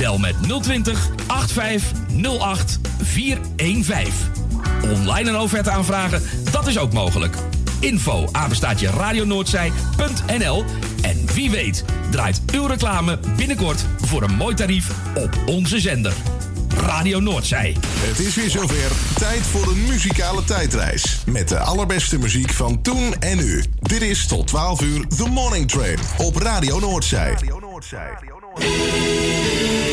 Bel met 020 8508 415. Online een offerte aanvragen, dat is ook mogelijk. Info apenstaatje radionoordzij.nl En wie weet draait uw reclame binnenkort voor een mooi tarief op onze zender. Radio Noordzij. Het is weer zover. Tijd voor een muzikale tijdreis. Met de allerbeste muziek van toen en nu. Dit is tot 12 uur The Morning Train op Radio Noordzij. Goedemorgen.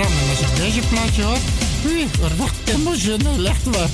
En als ik deze plaatje hoor, hui, er wordt emotioneel, echt waar.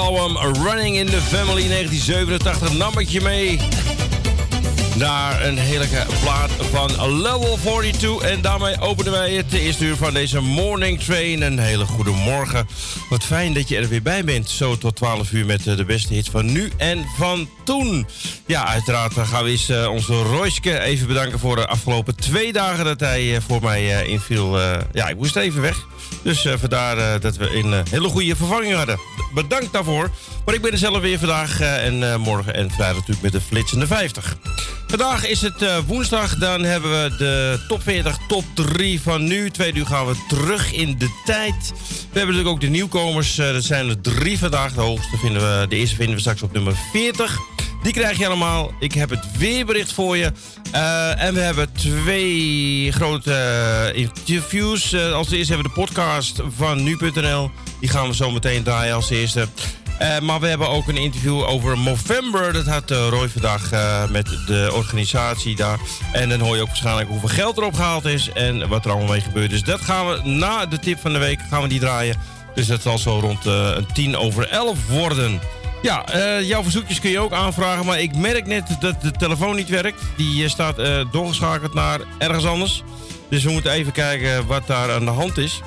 Album Running in the Family 1987 nam ik je mee naar een heerlijke plaat van Level 42. En daarmee openen wij het eerste uur van deze Morning Train. Een hele goede morgen. Wat fijn dat je er weer bij bent. Zo tot 12 uur met eh, de beste hits van nu en van toen. Ja, uiteraard gaan we eens eh, onze Royske even bedanken voor de afgelopen twee dagen dat hij eh, voor mij inviel. Ja, ik moest even weg. Dus vandaar dat we een hele goede vervanging hadden. Bedankt daarvoor. Maar ik ben er zelf weer vandaag eh, en eh, morgen en vrijdag natuurlijk met de flitsende 50. Vandaag is het eh, woensdag. Dan hebben we de top 40, top 3 van nu. Tweede uur gaan we terug in de tijd. We hebben natuurlijk ook de nieuwkomers. Er zijn er drie vandaag. De hoogste vinden we, de eerste vinden we straks op nummer 40. Die krijg je allemaal. Ik heb het weerbericht voor je. Eh, en we hebben twee grote eh, interviews. Eh, als eerste hebben we de podcast van nu.nl. Die gaan we zo meteen draaien als eerste. Maar we hebben ook een interview over Movember. Dat had Roy vandaag met de organisatie daar. En dan hoor je ook waarschijnlijk hoeveel geld erop gehaald is. En wat er allemaal mee gebeurd is. Dat gaan we na de tip van de week gaan we die draaien. Dus dat zal zo rond een tien over elf worden. Ja, eh, jouw verzoekjes kun je ook aanvragen. Maar ik merk net dat de telefoon niet werkt. Die eh, staat eh, doorgeschakeld naar ergens anders. Dus we moeten even kijken wat daar aan de hand is.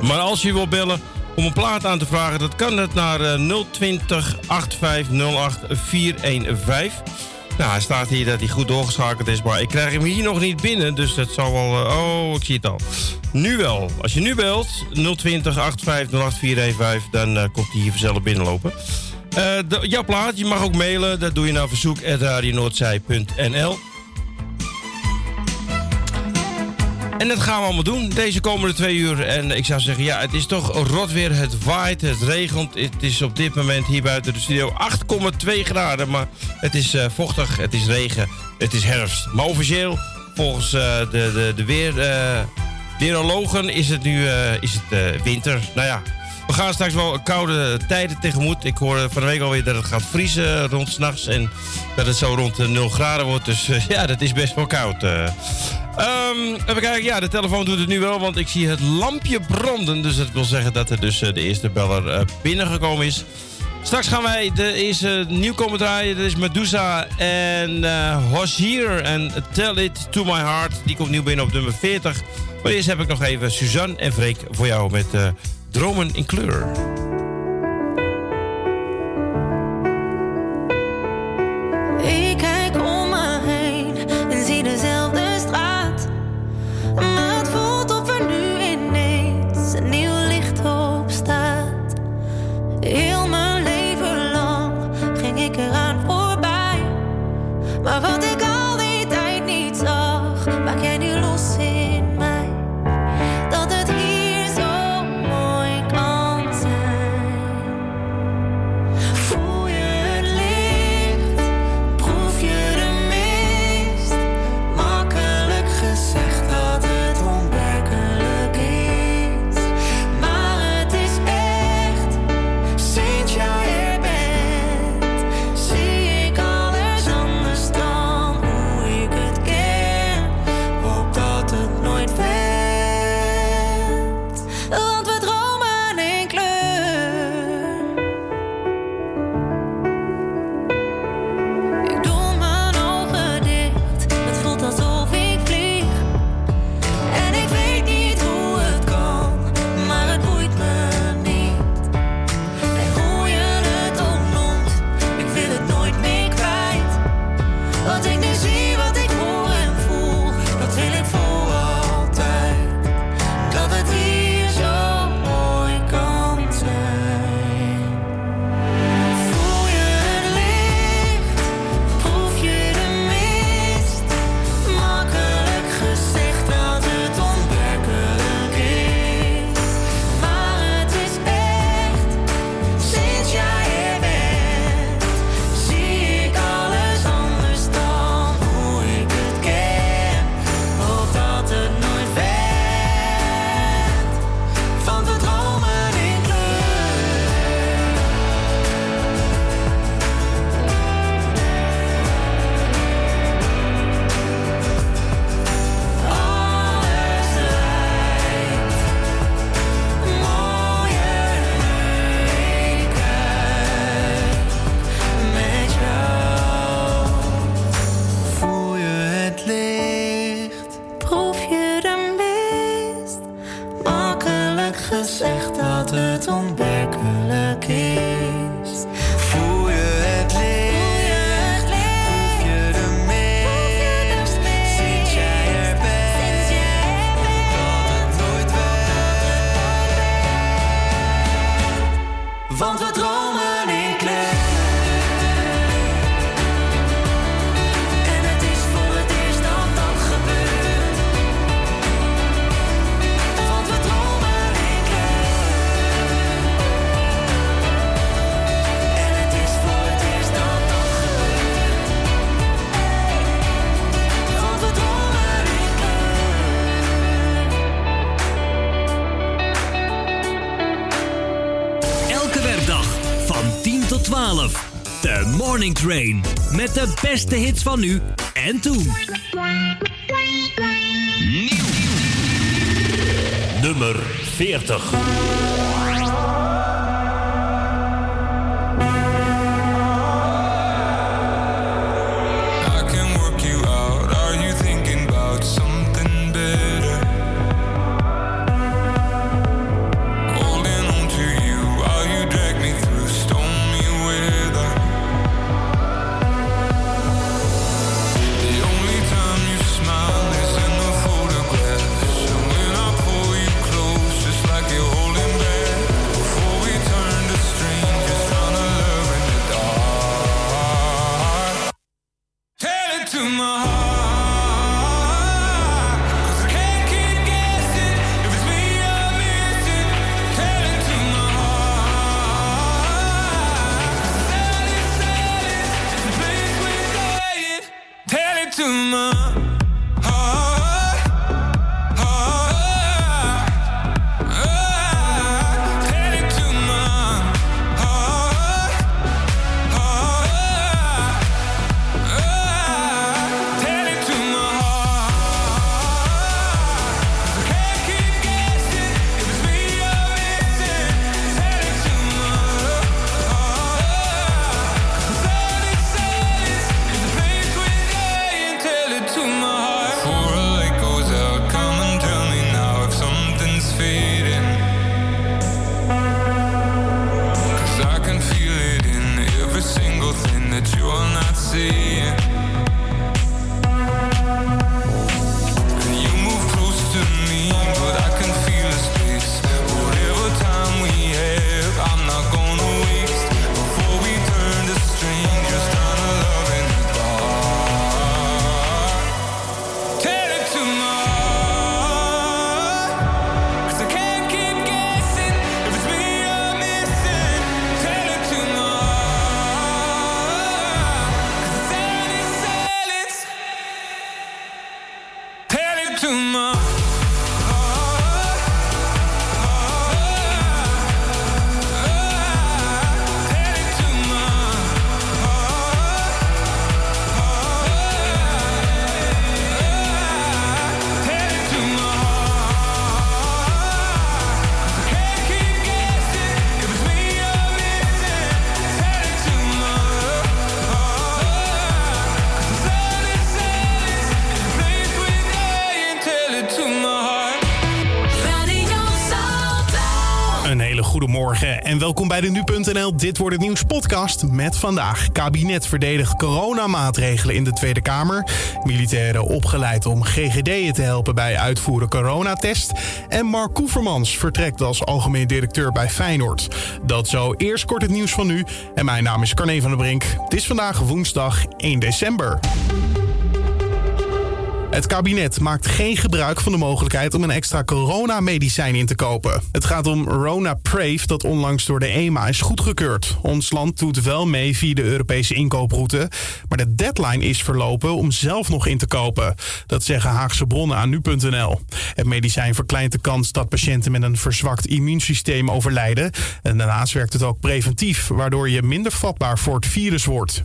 Maar als je wil bellen om een plaat aan te vragen, dat kan het naar eh, 020 8508 415. Nou, hij staat hier dat hij goed doorgeschakeld is, maar ik krijg hem hier nog niet binnen. Dus dat zal wel. oh, ik zie het al. Nu wel. Als je nu belt, 020 8508 415, dan komt hij hier vanzelf binnenlopen. Eh, de- jouw plaat, je mag ook mailen. Dat doe je naar verzoek.radionoordzij.nl. En dat gaan we allemaal doen deze komende twee uur. En ik zou zeggen, ja, het is toch rot weer. Het waait, het regent. Het is op dit moment hier buiten de studio 8,2 graden. Maar het is eh, vochtig, het is regen, het is herfst. Maar officieel, volgens eh, de, de, de weer, weerologen, is het nu is het, winter. Nou ja, we gaan straks wel koude tijden tegemoet. Ik hoorde van de week alweer dat het gaat vriezen rond s'nachts. En dat het zo rond de 0 graden wordt. Dus eh, ja, dat is best wel koud. eh. Ehm, even kijken, ja, de telefoon doet het nu wel, want ik zie het lampje branden. Dus dat wil zeggen dat er dus eh, de eerste beller eh, binnengekomen is. Straks gaan wij de eerste nieuwkomer draaien. Dat is Medusa en eh Hosier en Tell It To My Heart. Die komt nieuw binnen op nummer 40. Maar eerst heb ik nog even Suzanne en Freek voor jou met eh, Dromen in Kleur. Train. Met de beste hits van nu en toen. Nummer 40. Welkom bij de Nu.nl Dit Wordt Het Nieuws podcast met vandaag. Kabinet verdedigt coronamaatregelen in de Tweede Kamer. Militairen opgeleid om GGD'en te helpen bij uitvoeren coronatest. En Mark Koevermans vertrekt als algemeen directeur bij Feyenoord. Dat zo eerst kort het nieuws van nu. En mijn naam is Carne van der Brink. Het is vandaag woensdag 1 december. Het kabinet maakt geen gebruik van de mogelijkheid om een extra coronamedicijn in te kopen. Het gaat om Ronaprave dat onlangs door de EMA is goedgekeurd. Ons land doet wel mee via de Europese inkooproute, maar de deadline is verlopen om zelf nog in te kopen. Dat zeggen Haagse bronnen aan nu.nl. Het medicijn verkleint de kans dat patiënten met een verzwakt immuunsysteem overlijden. En daarnaast werkt het ook preventief, waardoor je minder vatbaar voor het virus wordt.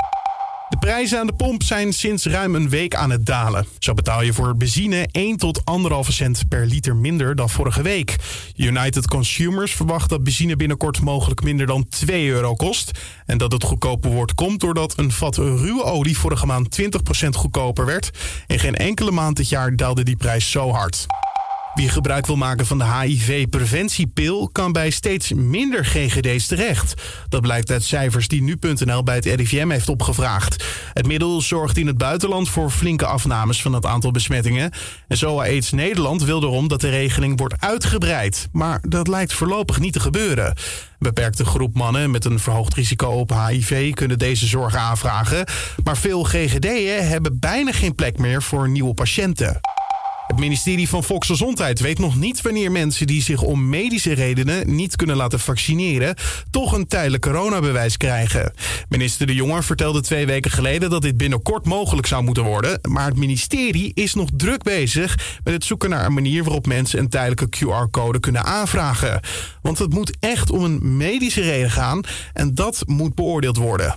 De prijzen aan de pomp zijn sinds ruim een week aan het dalen. Zo betaal je voor benzine 1 tot 1,5 cent per liter minder dan vorige week. United Consumers verwacht dat benzine binnenkort mogelijk minder dan 2 euro kost. En dat het goedkoper wordt komt doordat een vat ruwe olie vorige maand 20% goedkoper werd. In geen enkele maand dit jaar daalde die prijs zo hard. Wie gebruik wil maken van de HIV-preventiepil kan bij steeds minder GGD's terecht. Dat blijkt uit cijfers die nu.nl bij het RIVM heeft opgevraagd. Het middel zorgt in het buitenland voor flinke afnames van het aantal besmettingen. En SOA AIDS Nederland wil erom dat de regeling wordt uitgebreid. Maar dat lijkt voorlopig niet te gebeuren. Een beperkte groep mannen met een verhoogd risico op HIV kunnen deze zorg aanvragen. Maar veel GGD'en hebben bijna geen plek meer voor nieuwe patiënten. Het ministerie van Volksgezondheid weet nog niet wanneer mensen die zich om medische redenen niet kunnen laten vaccineren, toch een tijdelijk coronabewijs krijgen. Minister De Jonge vertelde twee weken geleden dat dit binnenkort mogelijk zou moeten worden. Maar het ministerie is nog druk bezig met het zoeken naar een manier waarop mensen een tijdelijke QR-code kunnen aanvragen. Want het moet echt om een medische reden gaan en dat moet beoordeeld worden.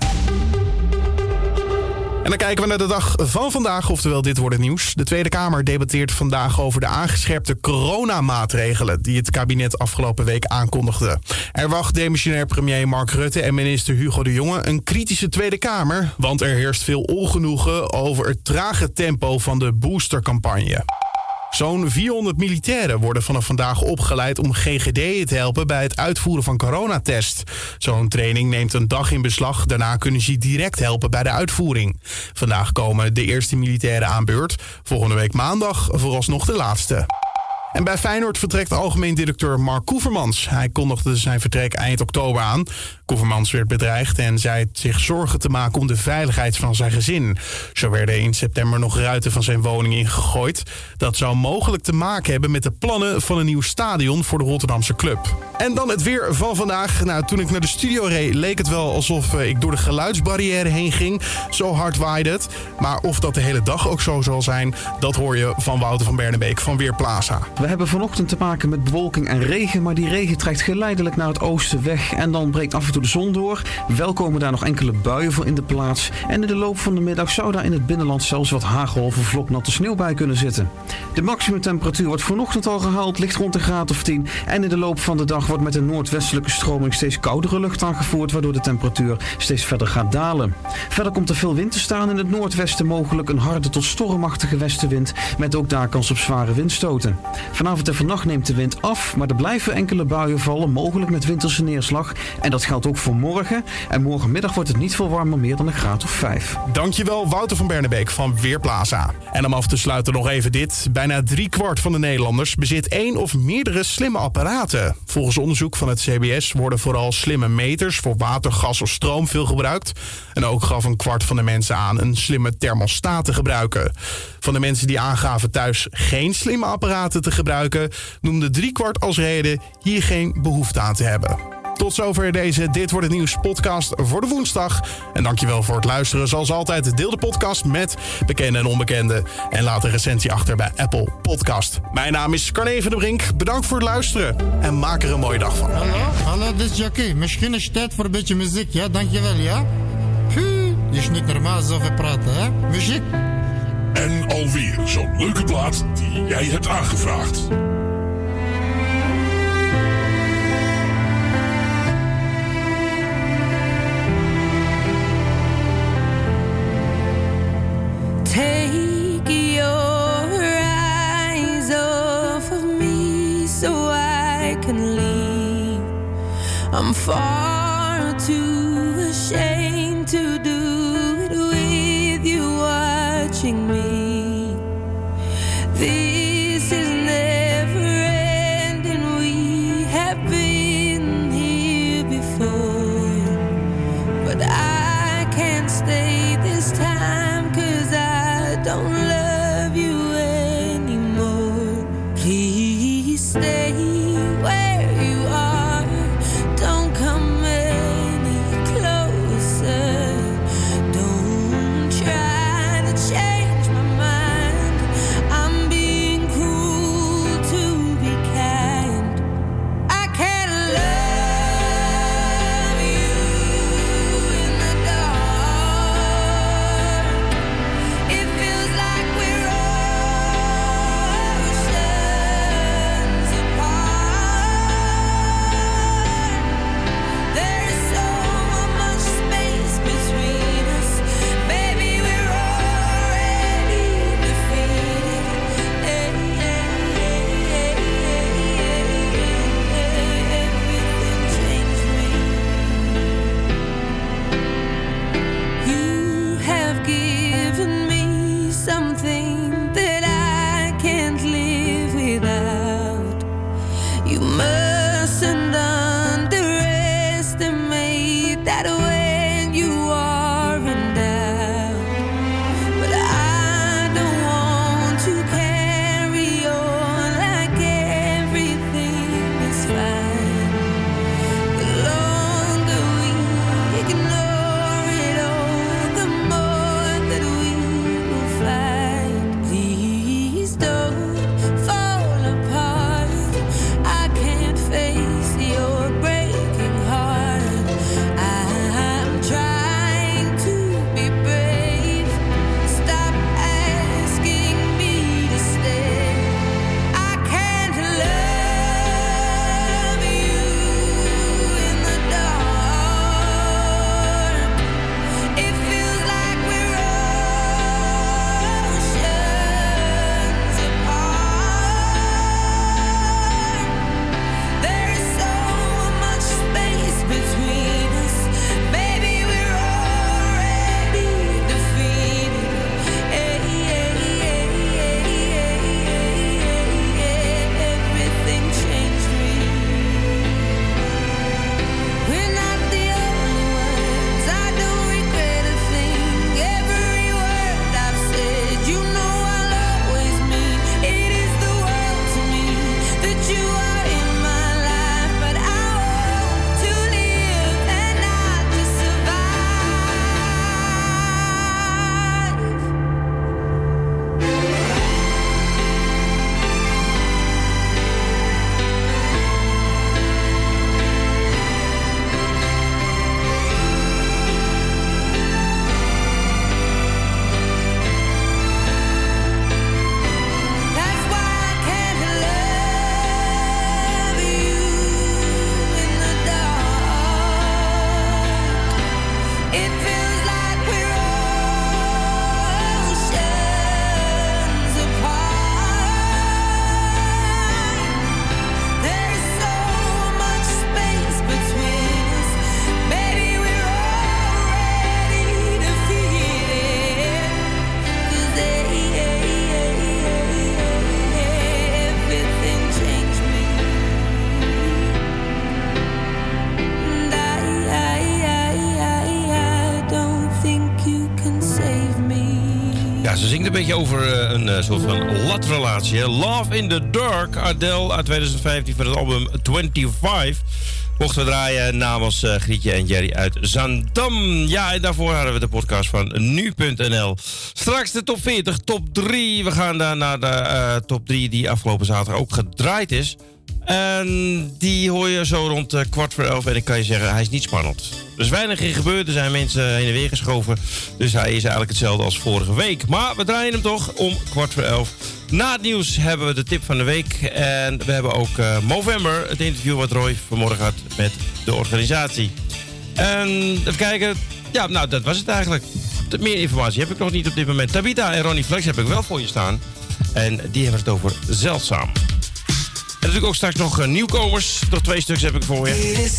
En dan kijken we naar de dag van vandaag, oftewel dit wordt het nieuws. De Tweede Kamer debatteert vandaag over de aangescherpte coronamaatregelen die het kabinet afgelopen week aankondigde. Er wacht demissionair premier Mark Rutte en minister Hugo de Jonge een kritische Tweede Kamer, want er heerst veel ongenoegen over het trage tempo van de boostercampagne. Zo'n 400 militairen worden vanaf vandaag opgeleid om GGD'en te helpen bij het uitvoeren van coronatest. Zo'n training neemt een dag in beslag. Daarna kunnen ze direct helpen bij de uitvoering. Vandaag komen de eerste militairen aan beurt. Volgende week maandag vooralsnog de laatste. En bij Feyenoord vertrekt algemeen directeur Mark Koevermans. Hij kondigde zijn vertrek eind oktober aan. Koevermans werd bedreigd en zei zich zorgen te maken om de veiligheid van zijn gezin. Zo werden in september nog ruiten van zijn woning ingegooid. Dat zou mogelijk te maken hebben met de plannen van een nieuw stadion voor de Rotterdamse club. En dan het weer van vandaag. Nou, toen ik naar de studio reed, leek het wel alsof eh, ik door de geluidsbarrière heen ging. Zo hard waaide het. Maar of dat de hele dag ook zo zal zijn, dat hoor je van Wouter van Bernebeek van Weerplaza. We hebben vanochtend te maken met bewolking en regen, maar die regen trekt geleidelijk naar het oosten weg en dan breekt af en toe de zon door. Wel komen daar nog enkele buien voor in de plaats en in de loop van de middag zou daar in het binnenland zelfs wat hagel of vloknatte sneeuw bij kunnen zitten. De maximumtemperatuur wordt vanochtend al gehaald, ligt rond een graad of 10 en in de loop van de dag wordt met een noordwestelijke stroming steeds koudere lucht aangevoerd, waardoor de temperatuur steeds verder gaat dalen. Verder komt er veel wind te staan in het noordwesten, mogelijk een harde tot stormachtige westenwind, met ook daar kans op zware windstoten. Vanavond en vannacht neemt de wind af, maar er blijven enkele buien vallen, mogelijk met winterse neerslag. En dat geldt ook voor morgen. En morgenmiddag wordt het niet veel warmer, meer dan een graad of 5. Dankjewel Wouter van Bernebeek van Weerplaza. En om af te sluiten nog even dit. Bijna driekwart van de Nederlanders bezit één of meerdere slimme apparaten. Volgens onderzoek van het CBS worden vooral slimme meters voor water, gas of stroom veel gebruikt. En ook gaf een kwart van de mensen aan een slimme thermostaat te gebruiken. Van de mensen die aangaven thuis geen slimme apparaten te gebruiken, noemde driekwart als reden hier geen behoefte aan te hebben. Tot zover deze Dit Wordt Het Nieuws podcast voor de woensdag. En dankjewel voor het luisteren. Zoals altijd, deel de podcast met bekenden en onbekenden. En laat een recensie achter bij Apple Podcast. Mijn naam is Carne van de Brink. Bedankt voor het luisteren. En maak er een mooie dag van. Hallo, hallo, dit is Jackie. Misschien is het tijd voor een beetje muziek, ja? Dankjewel, ja? Puh, is niet normaal zoveel praten, hè? Muziek. En alweer zo'n leuke plaat die jij hebt aangevraagd. Love in the Dark, Adele uit 2015 van het album 25. Mochten we draaien namens eh, Grietje en Jerry uit Zandam. Ja, en daarvoor hadden we de podcast van nu.nl. Straks de top 40, top 3. We gaan daar naar de eh, top 3 die afgelopen zaterdag ook gedraaid is. En die hoor je zo rond eh, kwart voor elf. En ik kan je zeggen, hij is niet spannend. Er is weinig in gebeurd. Er zijn mensen heen en weer geschoven. Dus hij is eigenlijk hetzelfde als vorige week. Maar we draaien hem toch om kwart voor elf. Na het nieuws hebben we de tip van de week. En we hebben ook uh, Movember, het interview wat Roy vanmorgen had met de organisatie. En even kijken. Ja, nou, dat was het eigenlijk. Meer informatie heb ik nog niet op dit moment. Tabita en Ronnie Flex heb ik wel voor je staan. En die hebben het over zeldzaam. En natuurlijk ook straks nog eh, nieuwkomers. Nog twee stuks heb ik voor je.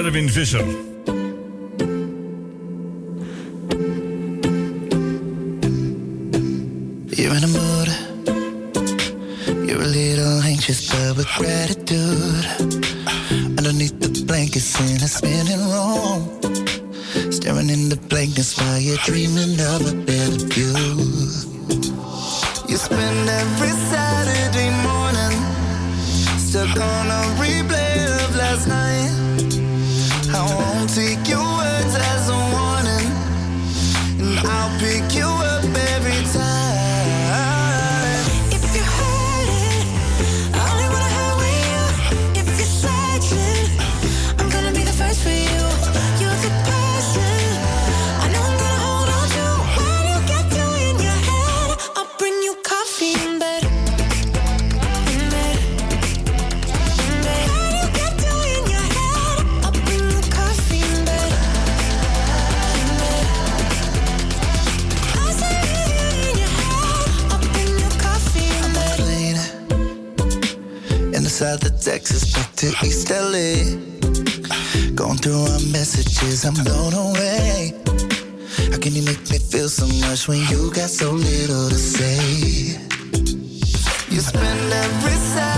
Erwin Visser. I'm blown away. How can you make me feel so much when you got so little to say? You spend every second.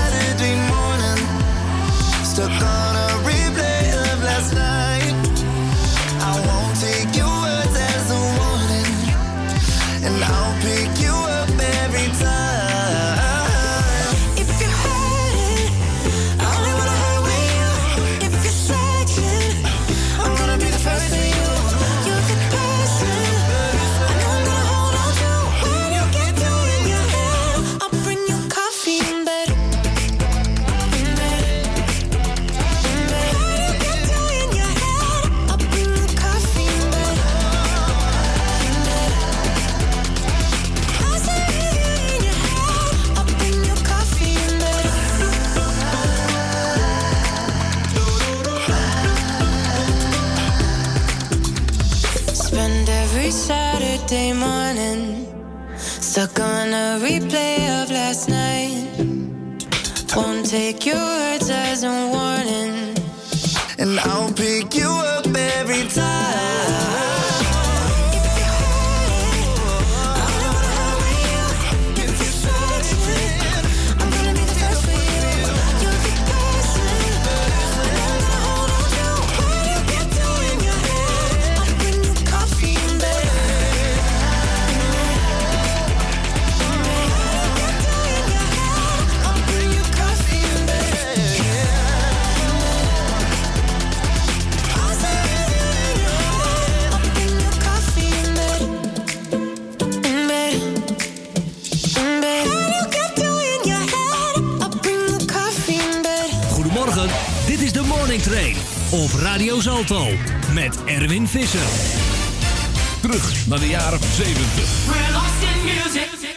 Zalto met Erwin Visser. Terug naar de jaren 70.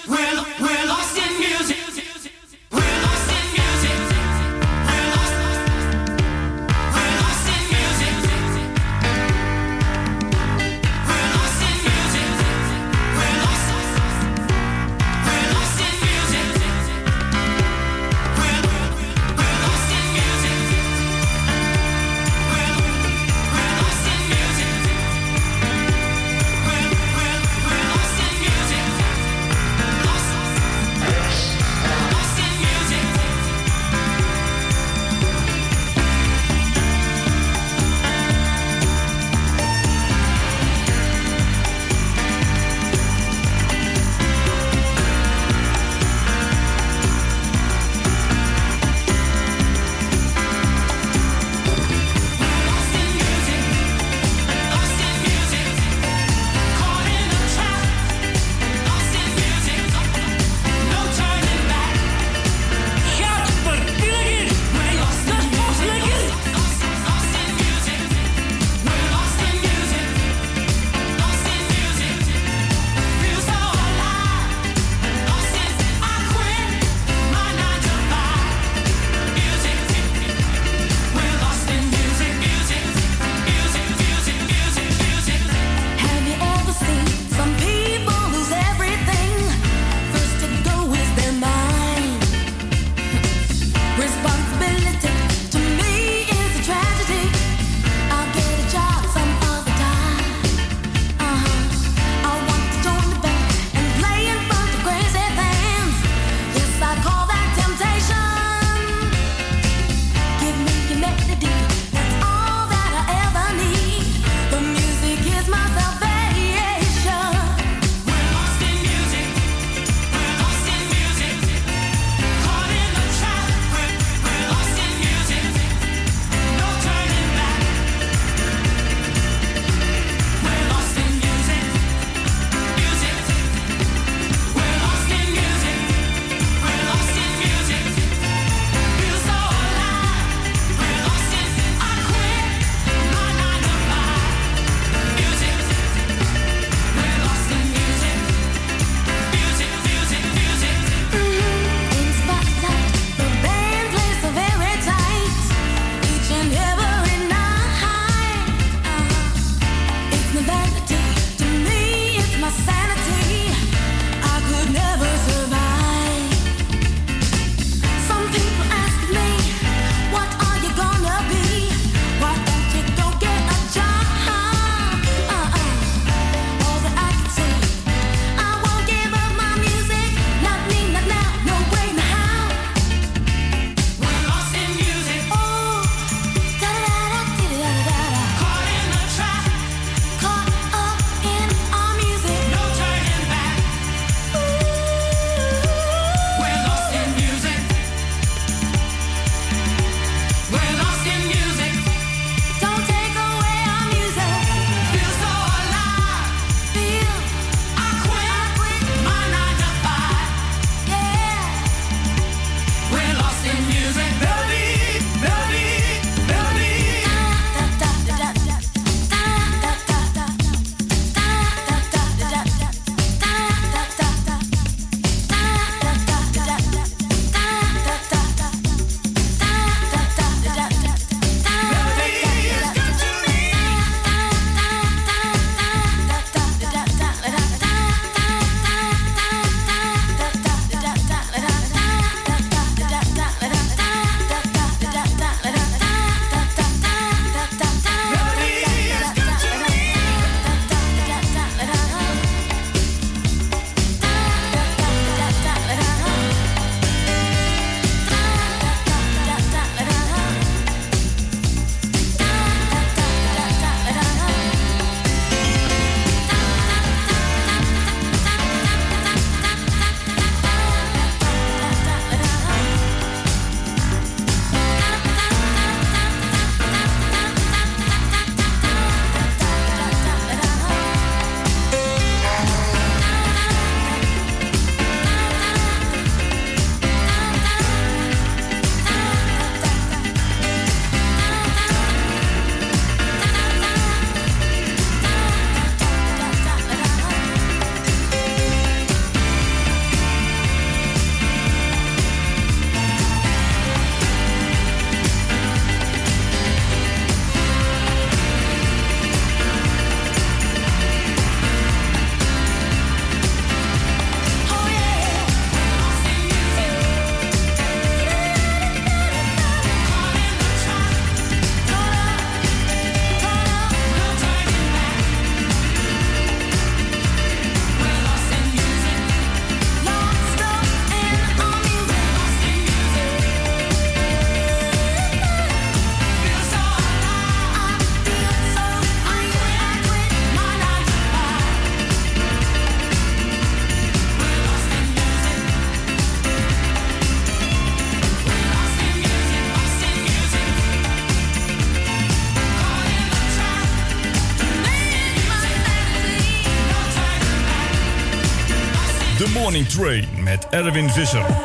Morning Train met Erwin Visser.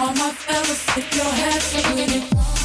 All my fellas, tip your hats with it.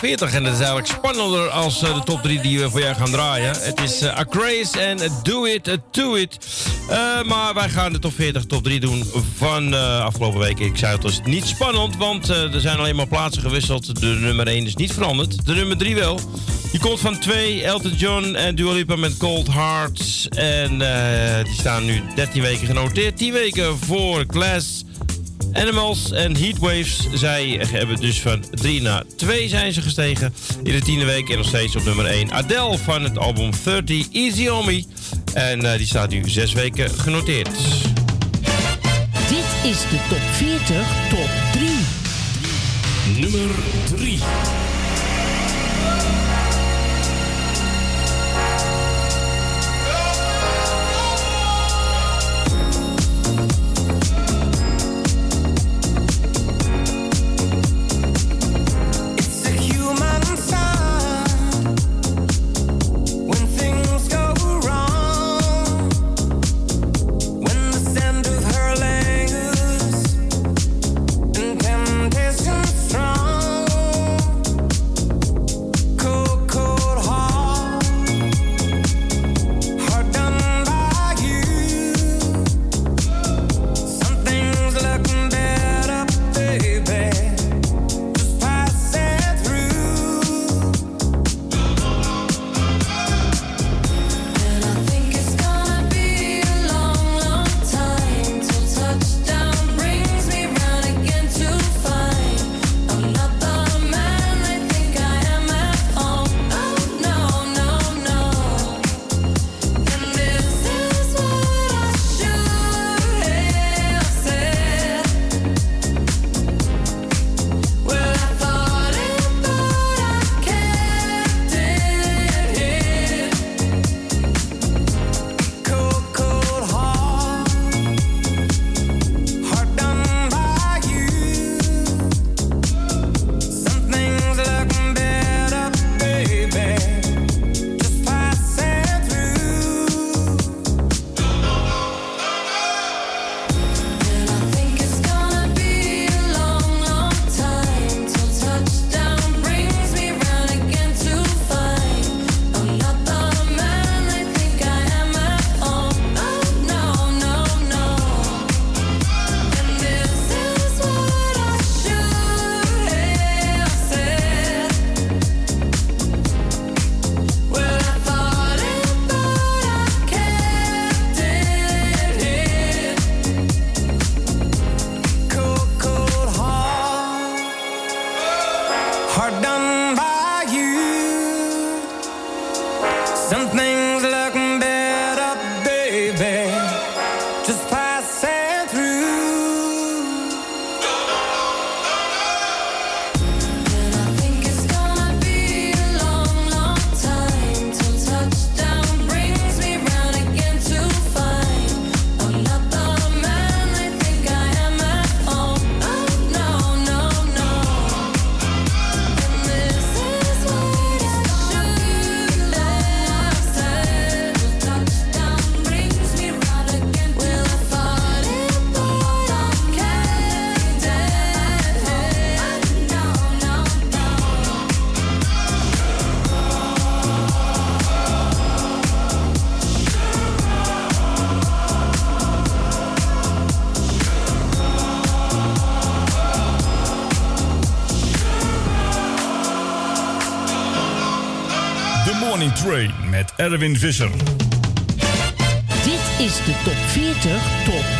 40. En dat is eigenlijk spannender als eh, de top 3 die we voor jou gaan draaien. Het is uh, Acraze en Do It, uh, Do It. Eh, maar wij gaan de top 40, top 3 doen van eh, afgelopen week. Ik zei het, het is niet spannend, want eh, er zijn alleen maar plaatsen gewisseld. De nummer 1 is niet veranderd. De nummer 3 wel. Die komt van 2, Elton John en Dua Lipa met Cold Hearts. En eh, die staan nu 13 weken genoteerd. 10 weken voor Glass Animals en Heatwaves. Zij hebben dus van 3 naar 2 zijn ze gestegen. In de tiende week en nog steeds op nummer 1. Adele van het album 30 Easy On Me. En eh, die staat nu 6 weken genoteerd. Dit is de top 40, top 3. Nummer 3. Erwin Visser. Dit is de top 40 top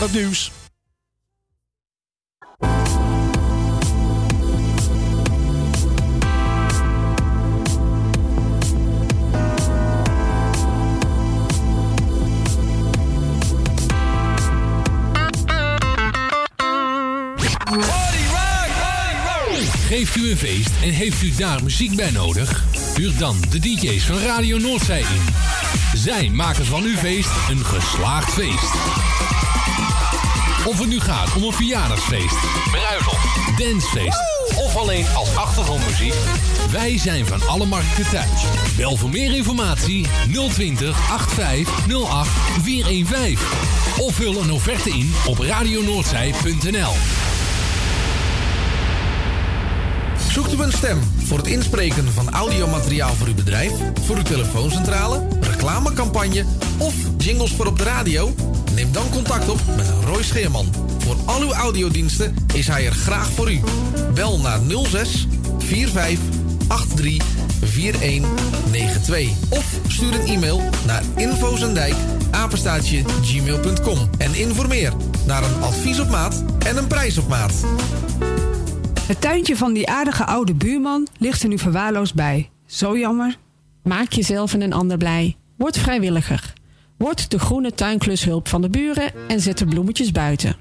naar nieuws. Geeft u een feest en heeft u daar muziek bij nodig? Huur dan de DJ's van Radio Noordzij in. Zij maken van uw feest een geslaagd feest. Of het nu gaat om een verjaardagsfeest, bruiloft, dancefeest of alleen als achtergrondmuziek. Wij zijn van alle markten thuis. Bel voor meer informatie 020 8508 415. Of vul een offerte in op radionoordzij.nl. Zoekt u een stem voor het inspreken van audiomateriaal voor uw bedrijf, voor uw telefooncentrale, reclamecampagne of jingles voor op de radio? Neem dan contact op met Roy Scheerman. Voor al uw audiodiensten is hij er graag voor u. Bel naar 06 45 83 4192 of stuur een e-mail naar infozendijk apenstaatje gmail.com en informeer naar een advies op maat en een prijs op maat. Het tuintje van die aardige oude buurman ligt er nu verwaarloosd bij. Zo jammer. Maak jezelf en een ander blij. Word vrijwilliger. Word de groene tuinklushulp van de buren en zet de bloemetjes buiten.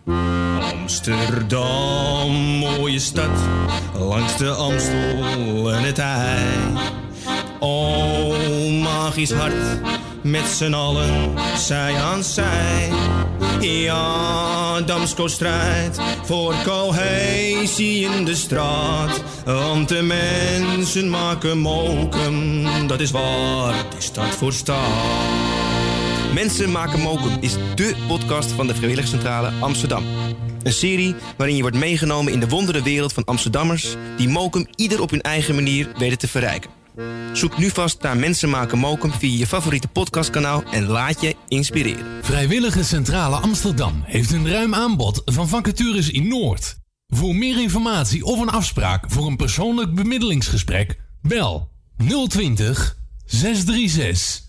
Amsterdam, mooie stad, langs de Amstel en het IJ. Oh, magisch hart, met z'n allen, zij aan zij. Ja, Damsko strijdt voor cohesie in de straat. Want de mensen maken mokum, dat is waar die stad voor staat. Mensen maken mokum is dé podcast van de Vrijwilligcentrale Amsterdam. Een serie waarin je wordt meegenomen in de wondere wereld van Amsterdammers... die mokum ieder op hun eigen manier weten te verrijken. Zoek nu vast naar Mensen maken mokum via je favoriete podcastkanaal... en laat je inspireren. Vrijwillige Centrale Amsterdam heeft een ruim aanbod van vacatures in Noord. Voor meer informatie of een afspraak voor een persoonlijk bemiddelingsgesprek, bel 020 636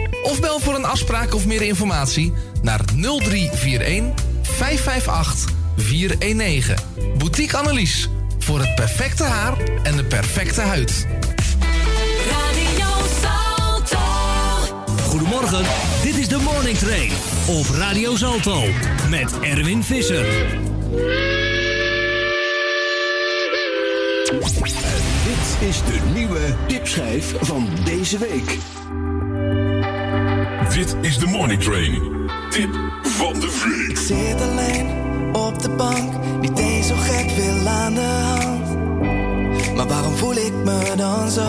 of bel voor een afspraak of meer informatie naar 0341 558 419. Boutique Annelies. Voor het perfecte haar en de perfecte huid. Radio Salto. Goedemorgen, dit is de Morning Train op Radio Salto met Erwin Visser. Dit is de nieuwe tipschijf van deze week. Dit is de Morning Train. Tip van de week. Ik zit alleen op de bank, niet eens zo gek veel aan de hand. Maar waarom voel ik me dan zo?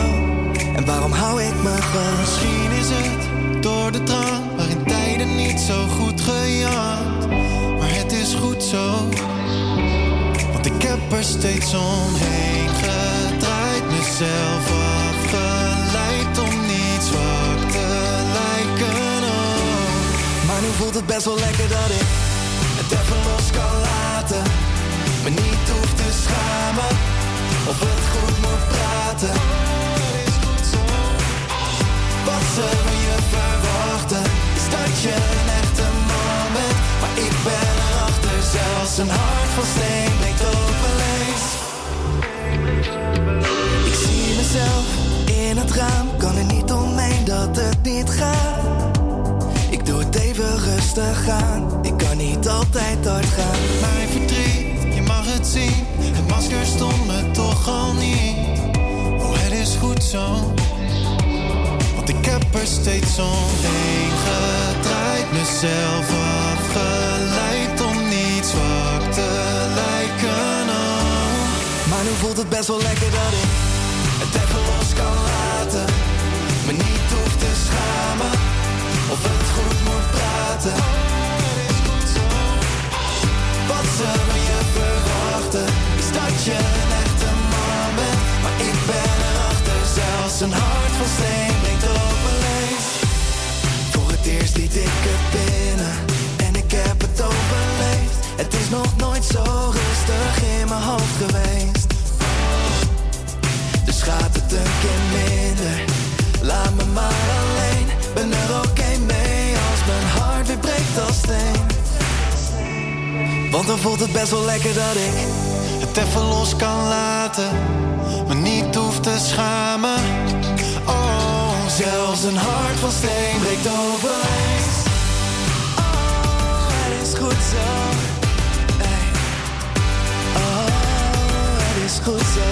En waarom hou ik me vast? Misschien is het door de drank waarin tijden niet zo goed gejat. Maar het is goed zo, want ik heb er steeds omheen gedraaid. Mezelf afgeleid nu voelt het best wel lekker dat ik het even los kan laten. Me niet hoef te schamen of het goed moet praten. Wat ze van je verwachten is dat je een echte man bent. Maar ik ben erachter, zelfs een hart van steen breekt open lees. Ik zie mezelf in het raam, kan er niet omheen dat het niet gaat. Ik kan niet altijd hard gaan. Mijn verdriet, je mag het zien. Het masker stond me toch al niet. Oh, het is goed zo. Want ik heb er steeds omheen gedraaid. Mezelf afgeleid om niet zwak te lijken. Oh. Maar nu voelt het best wel lekker dat ik het even los kan laten. Me niet hoef te schamen of het goed moet praten. Wat ze van je verwachten, is dat je een echte man bent. Maar ik ben erachter, zelfs een hart van steen brengt overleef. Voor het eerst liet ik het binnen. Want dan voelt het best wel lekker dat ik het even los kan laten. Me niet hoef te schamen. Oh, zelfs een hart van steen breekt overeens. Oh, het is goed zo. Hey. Oh, het is goed zo.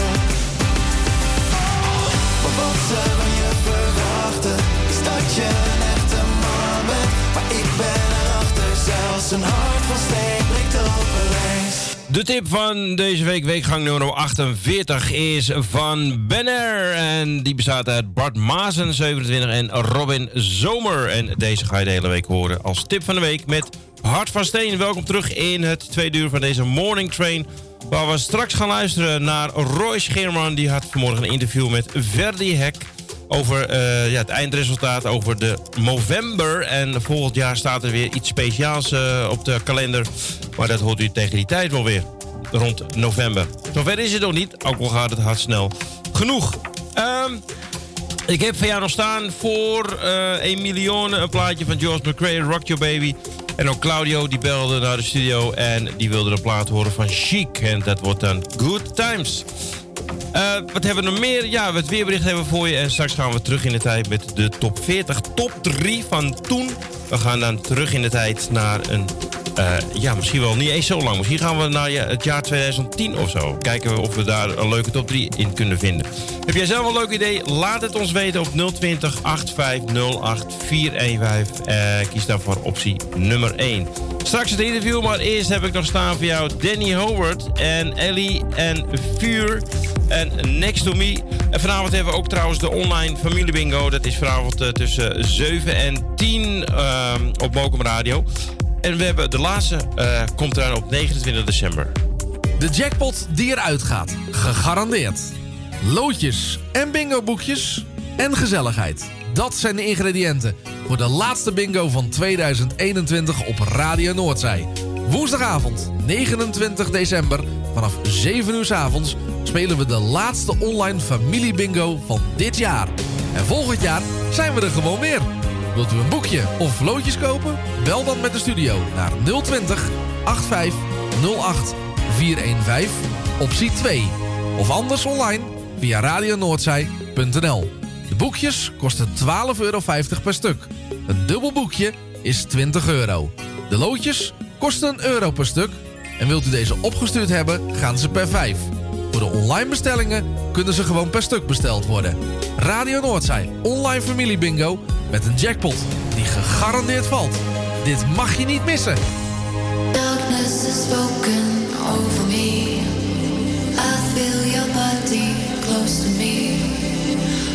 Maar wat ze van je verwachten is dat je een echte man bent. Maar ik ben hart van steen. De tip van deze week, weekgang nummer 48, is van Benner. En die bestaat uit Bart Mazen, 27, en Robin Zomer. En deze ga je de hele week horen als tip van de week met Hart van Steen. Welkom terug in het tweede uur van deze Morning Train. Waar we straks gaan luisteren naar Roy Scheerman. Die had vanmorgen een interview met Verdi Hek over eh, ja, het eindresultaat over de november. En volgend jaar staat er weer iets speciaals eh, op de kalender. Maar dat hoort u tegen die tijd wel weer. Rond november. Zover is het nog niet, ook al gaat het hard snel. Genoeg. Ehm, ik heb van jou nog staan voor eh 1 miljoen een plaatje van George McRae, Rock Your Baby. En ook Claudio die belde naar de studio en die wilde een plaat horen van Chic. En dat wordt dan Good Times. Eh, wat hebben we nog meer? Ja, het weerbericht hebben voor je. En straks gaan we terug in de tijd met de top 40, top 3 van toen. We gaan dan terug in de tijd naar een... eh, ja, misschien wel niet eens zo lang. Misschien gaan we naar het jaar 2010 of zo. Kijken we of we daar een leuke top 3 in kunnen vinden. Heb jij zelf een leuk idee? Laat het ons weten op 020 8508 415. Eh, kies dan voor optie nummer 1. Straks het interview, maar eerst heb ik nog staan voor jou Danny Howard en Ellie en Vuur en Next to Me. En vanavond hebben we ook trouwens de online familie bingo. Dat is vanavond eh, tussen 7 en 10 ehm, op Mokum Radio. En we hebben de laatste, eh, komt eraan op 29 december. De jackpot die eruit gaat. Gegarandeerd. Loodjes en bingo-boekjes en gezelligheid. Dat zijn de ingrediënten voor de laatste bingo van 2021 op Radio Noordzij. Woensdagavond 29 december vanaf 7 uur 's avonds spelen we de laatste online familiebingo van dit jaar. En volgend jaar zijn we er gewoon weer. Wilt u een boekje of loodjes kopen? Bel dan met de studio naar 020 8508 415 optie 2. Of anders online via radionoordzij.nl. De boekjes kosten 12,50 euro per stuk. Een dubbel boekje is 20 euro. De loodjes kosten een euro per stuk. En wilt u deze opgestuurd hebben, gaan ze per 5. Voor de online bestellingen kunnen ze gewoon per stuk besteld worden. Radio Noordzij, online familie bingo met een jackpot die gegarandeerd valt. Dit mag je niet missen. Darkness spoken over me. I feel your body close to me.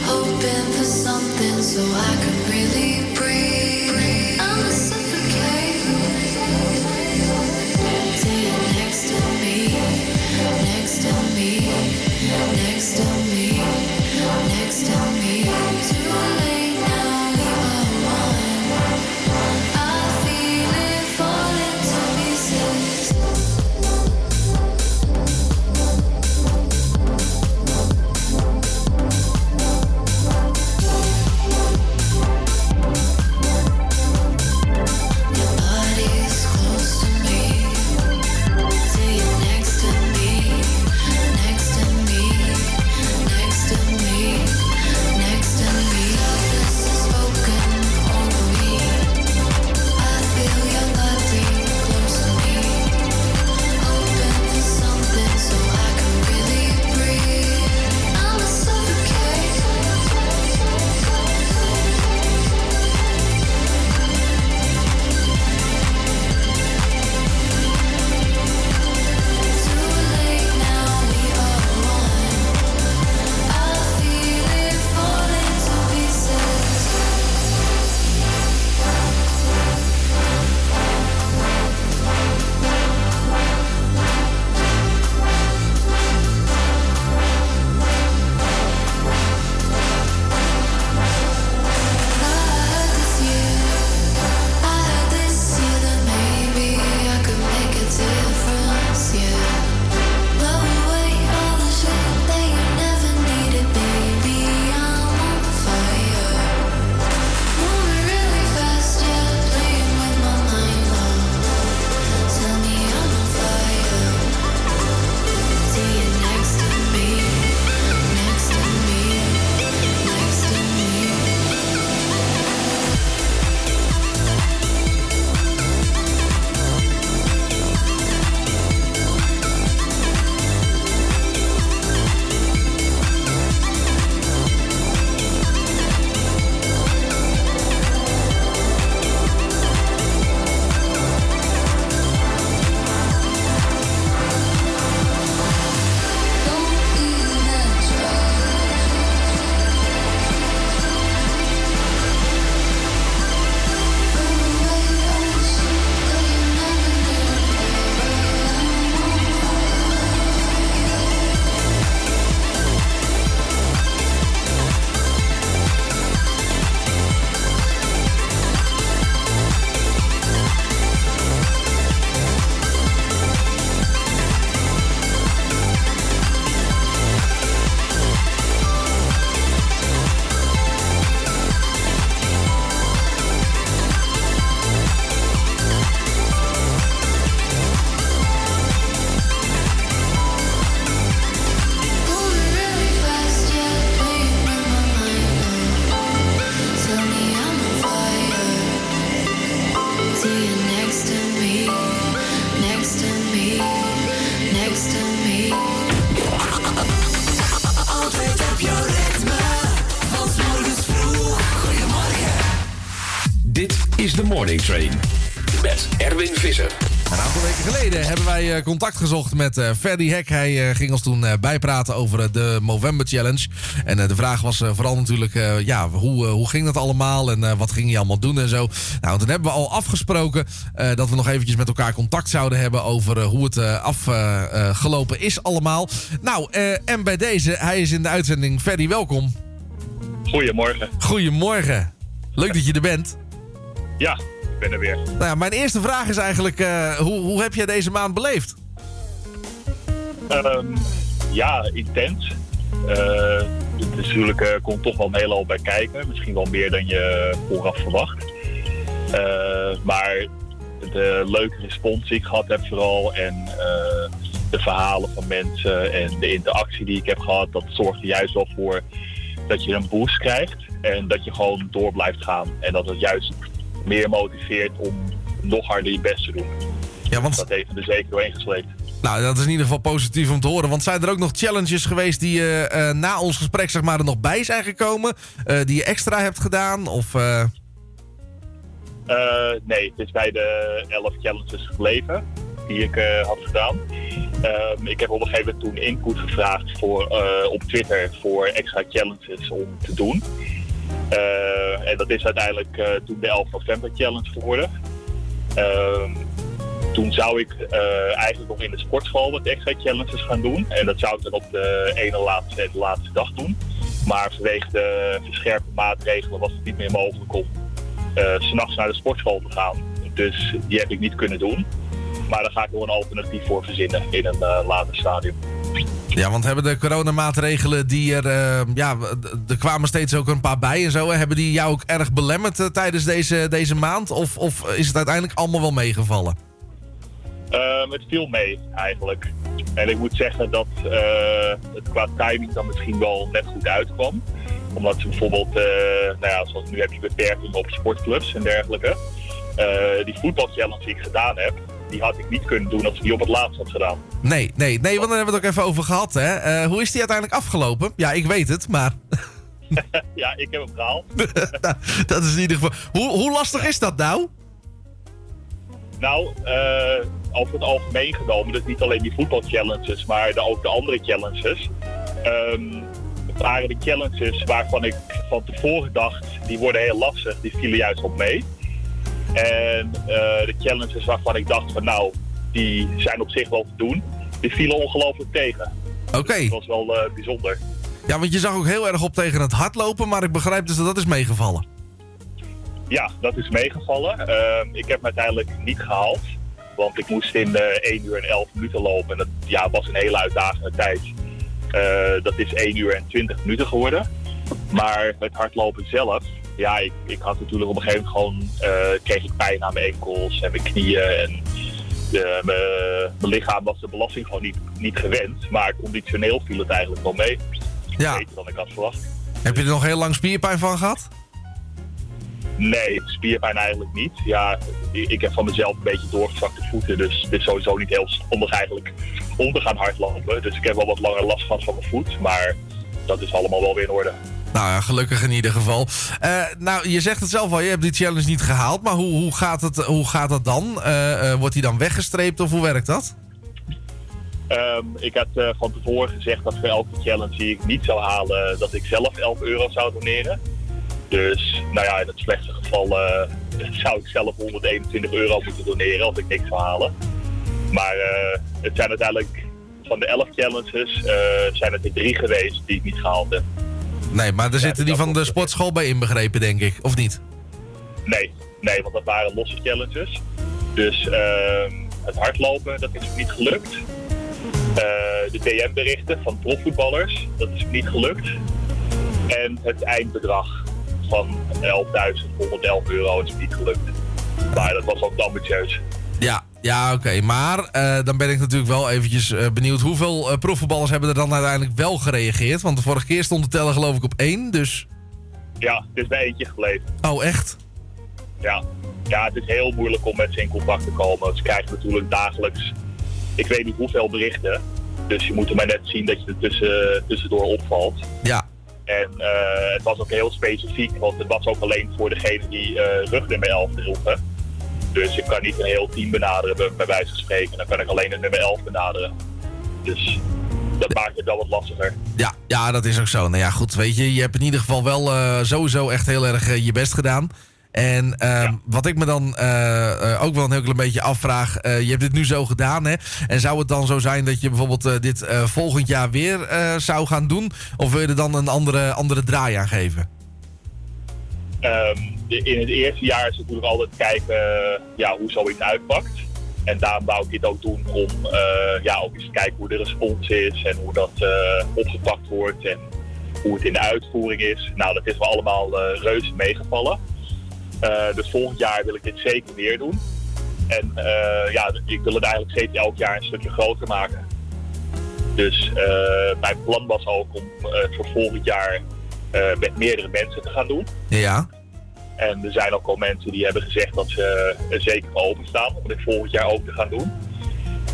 Hoping for something so I really breathe. Eh, contact gezocht met eh Ferdy Hek. Hij eh, ging ons toen bijpraten over de Movember Challenge. En de vraag was vooral natuurlijk, ja, hoe, hoe ging dat allemaal en wat ging je allemaal doen en zo. Nou, toen hebben we al afgesproken dat we nog eventjes met elkaar contact zouden hebben over hoe het afgelopen is allemaal. Nou, en bij deze, hij is in de uitzending. Ferdy, welkom. Goedemorgen. Goedemorgen. Leuk dat je er bent. Ja, ik ben er weer. Nou ja, mijn eerste vraag is eigenlijk, eh, hoe, hoe heb jij deze maand beleefd? Ehm, ja, intens. Eh, het is natuurlijk eh, komt toch wel een hele hoop bij kijken. Misschien wel meer dan je vooraf verwacht. Maar de leuke respons die ik gehad heb vooral en de verhalen van mensen en de interactie die ik heb gehad, dat zorgt er juist wel voor dat je een boost krijgt en dat je gewoon door blijft gaan. En dat het juist meer motiveert om nog harder je best te doen. Ja, want... Dat heeft er zeker doorheen gesleept. Nou, dat is in ieder geval positief om te horen. Want zijn er ook nog challenges geweest die eh, na ons gesprek zeg maar, er nog bij zijn gekomen? eh, die je extra hebt gedaan? Of, nee, het is bij de 11 challenges gebleven die ik had gedaan. Ehm, ik heb op een gegeven moment toen input gevraagd voor, op Twitter voor extra challenges om te doen. Eh, en dat is uiteindelijk eh, toen de 11 november challenge geworden. Ehm, toen zou ik eh, eigenlijk nog in de sportschool wat extra challenges gaan doen. En dat zou ik dan op de ene laatste laatste dag doen. Maar vanwege de verscherpte maatregelen was het niet meer mogelijk om s s'nachts naar de sportschool te gaan. Dus die heb ik niet kunnen doen. Maar daar ga ik nog een alternatief voor verzinnen in een eh, later stadium. ja, want hebben de coronamaatregelen die er... eh, ja, er kwamen steeds ook een paar bij en zo. Hebben die jou ook erg belemmerd eh, tijdens deze, deze maand? Of, of is het uiteindelijk allemaal wel meegevallen? Ehm, het viel mee eigenlijk. En ik moet zeggen dat het qua timing dan misschien wel net goed uitkwam. Omdat ze bijvoorbeeld, nou ja, zoals nu heb je beperkingen op sportclubs en dergelijke. Die voetbalchallenge die ik gedaan heb, die had ik niet kunnen doen als ik die op het laatst had gedaan. Nee, nee, nee, want daar hebben we het ook even over gehad. Hè? Eh, hoe is die uiteindelijk afgelopen? Ja, ik weet het, maar ja, ik heb hem gehaald. dat is in ieder geval... Hoe, hoe lastig is dat nou? Nou, eh, over het algemeen genomen, dus niet alleen die voetbalchallenges, maar de, ook de andere challenges. Het waren de challenges waarvan ik van tevoren dacht, die worden heel lastig, die vielen juist op mee. En eh, de challenges waarvan ik dacht van nou, die zijn op zich wel te doen, die vielen ongelooflijk tegen. Oké. Dat was wel eh, bijzonder. Ja, want je zag ook heel erg op tegen het hardlopen, maar ik begrijp dus dat dat is meegevallen. Ja, dat is meegevallen. Ehm, ik heb hem uiteindelijk niet gehaald. Want ik moest in eh 1 uur en 11 minuten lopen. En dat ja, was een hele uitdagende tijd. Dat is 1 uur en 20 minuten geworden. Maar het hardlopen zelf, ja, ik, ik had natuurlijk op een gegeven moment gewoon, eh, kreeg ik pijn aan mijn enkels en mijn knieën. En de, mijn, mijn lichaam was de belasting gewoon niet, niet gewend. Maar conditioneel viel het eigenlijk wel mee. Ja. Beter dan ik had verwacht. Heb je er nog heel lang spierpijn van gehad? Nee, spierpijn eigenlijk niet. Ja, ik heb van mezelf een beetje doorgezakte voeten. Dus het is sowieso niet heel handig eigenlijk om te gaan hardlopen. Dus ik heb wel wat langer last gehad van mijn voet. Maar dat is allemaal wel weer in orde. Nou ja, gelukkig in ieder geval. Eh, nou, je zegt het zelf al, je hebt die challenge niet gehaald. Maar hoe, hoe, gaat, het, hoe gaat dat dan? Eh, eh, wordt die dan weggestreept of hoe werkt dat? Ehm, ik had van tevoren gezegd dat voor elke challenge die ik niet zou halen, dat ik zelf 11 euro zou doneren. Dus nou ja, in het slechtste geval zou ik zelf 121 euro moeten doneren als ik niks zou halen. Maar het zijn uiteindelijk van de 11 challenges eh, zijn het er drie geweest die ik niet gehaald heb. Nee, maar er zitten die van de sportschool bij inbegrepen, denk ik. Of niet? Nee, nee, want dat waren losse challenges. Dus ehm, het hardlopen, dat is niet gelukt. Eh, de DM-berichten van profvoetballers, dat is niet gelukt. En het eindbedrag van 11.111 euro is niet gelukt. Maar dat was ook ambitieus. Ja, ja oké. Maar eh, dan ben ik natuurlijk wel eventjes eh, benieuwd. Hoeveel profvoetballers hebben er dan uiteindelijk wel gereageerd? Want de vorige keer stond de teller geloof ik op één, dus... Ja, het is bij eentje gebleven. Oh, echt? Ja. ja, het is heel moeilijk om met ze in contact te komen. Ze krijgen natuurlijk dagelijks, ik weet niet hoeveel berichten. Dus je moet er maar net zien dat je er tussen, tussendoor opvalt. Ja. En het was ook heel specifiek, want het was ook alleen voor degene die eh rugnummer 11 droegen. Dus ik kan niet een heel team benaderen, bij, wijze van spreken. Dan kan ik alleen het nummer 11 benaderen. Dus dat maakt het wel wat lastiger. Ja, ja, dat is ook zo. Nou ja, goed, weet je, je hebt in ieder geval wel eh, sowieso echt heel erg eh, je best gedaan. En ehm, wat ik me dan eh, ook wel een heel klein beetje afvraag, je hebt dit nu zo gedaan, hè? En zou het dan zo zijn dat je bijvoorbeeld dit volgend jaar weer zou gaan doen? Of wil je er dan een andere, andere draai aan geven? Ehm, in het eerste jaar is natuurlijk altijd kijken ja, hoe zoiets uitpakt. En daarom wou ik dit ook doen om eh, ja, ook eens te kijken hoe de respons is en hoe dat eh, opgepakt wordt en hoe het in de uitvoering is. Nou, dat is wel allemaal eh, reuze meegevallen. Dus volgend jaar wil ik dit zeker weer doen. En ja, ik wil het eigenlijk steeds elk jaar een stukje groter maken. Dus mijn plan was ook om het voor volgend jaar met meerdere mensen te gaan doen. Ja. En er zijn ook al mensen die hebben gezegd dat ze er zeker voor openstaan om dit volgend jaar ook te gaan doen.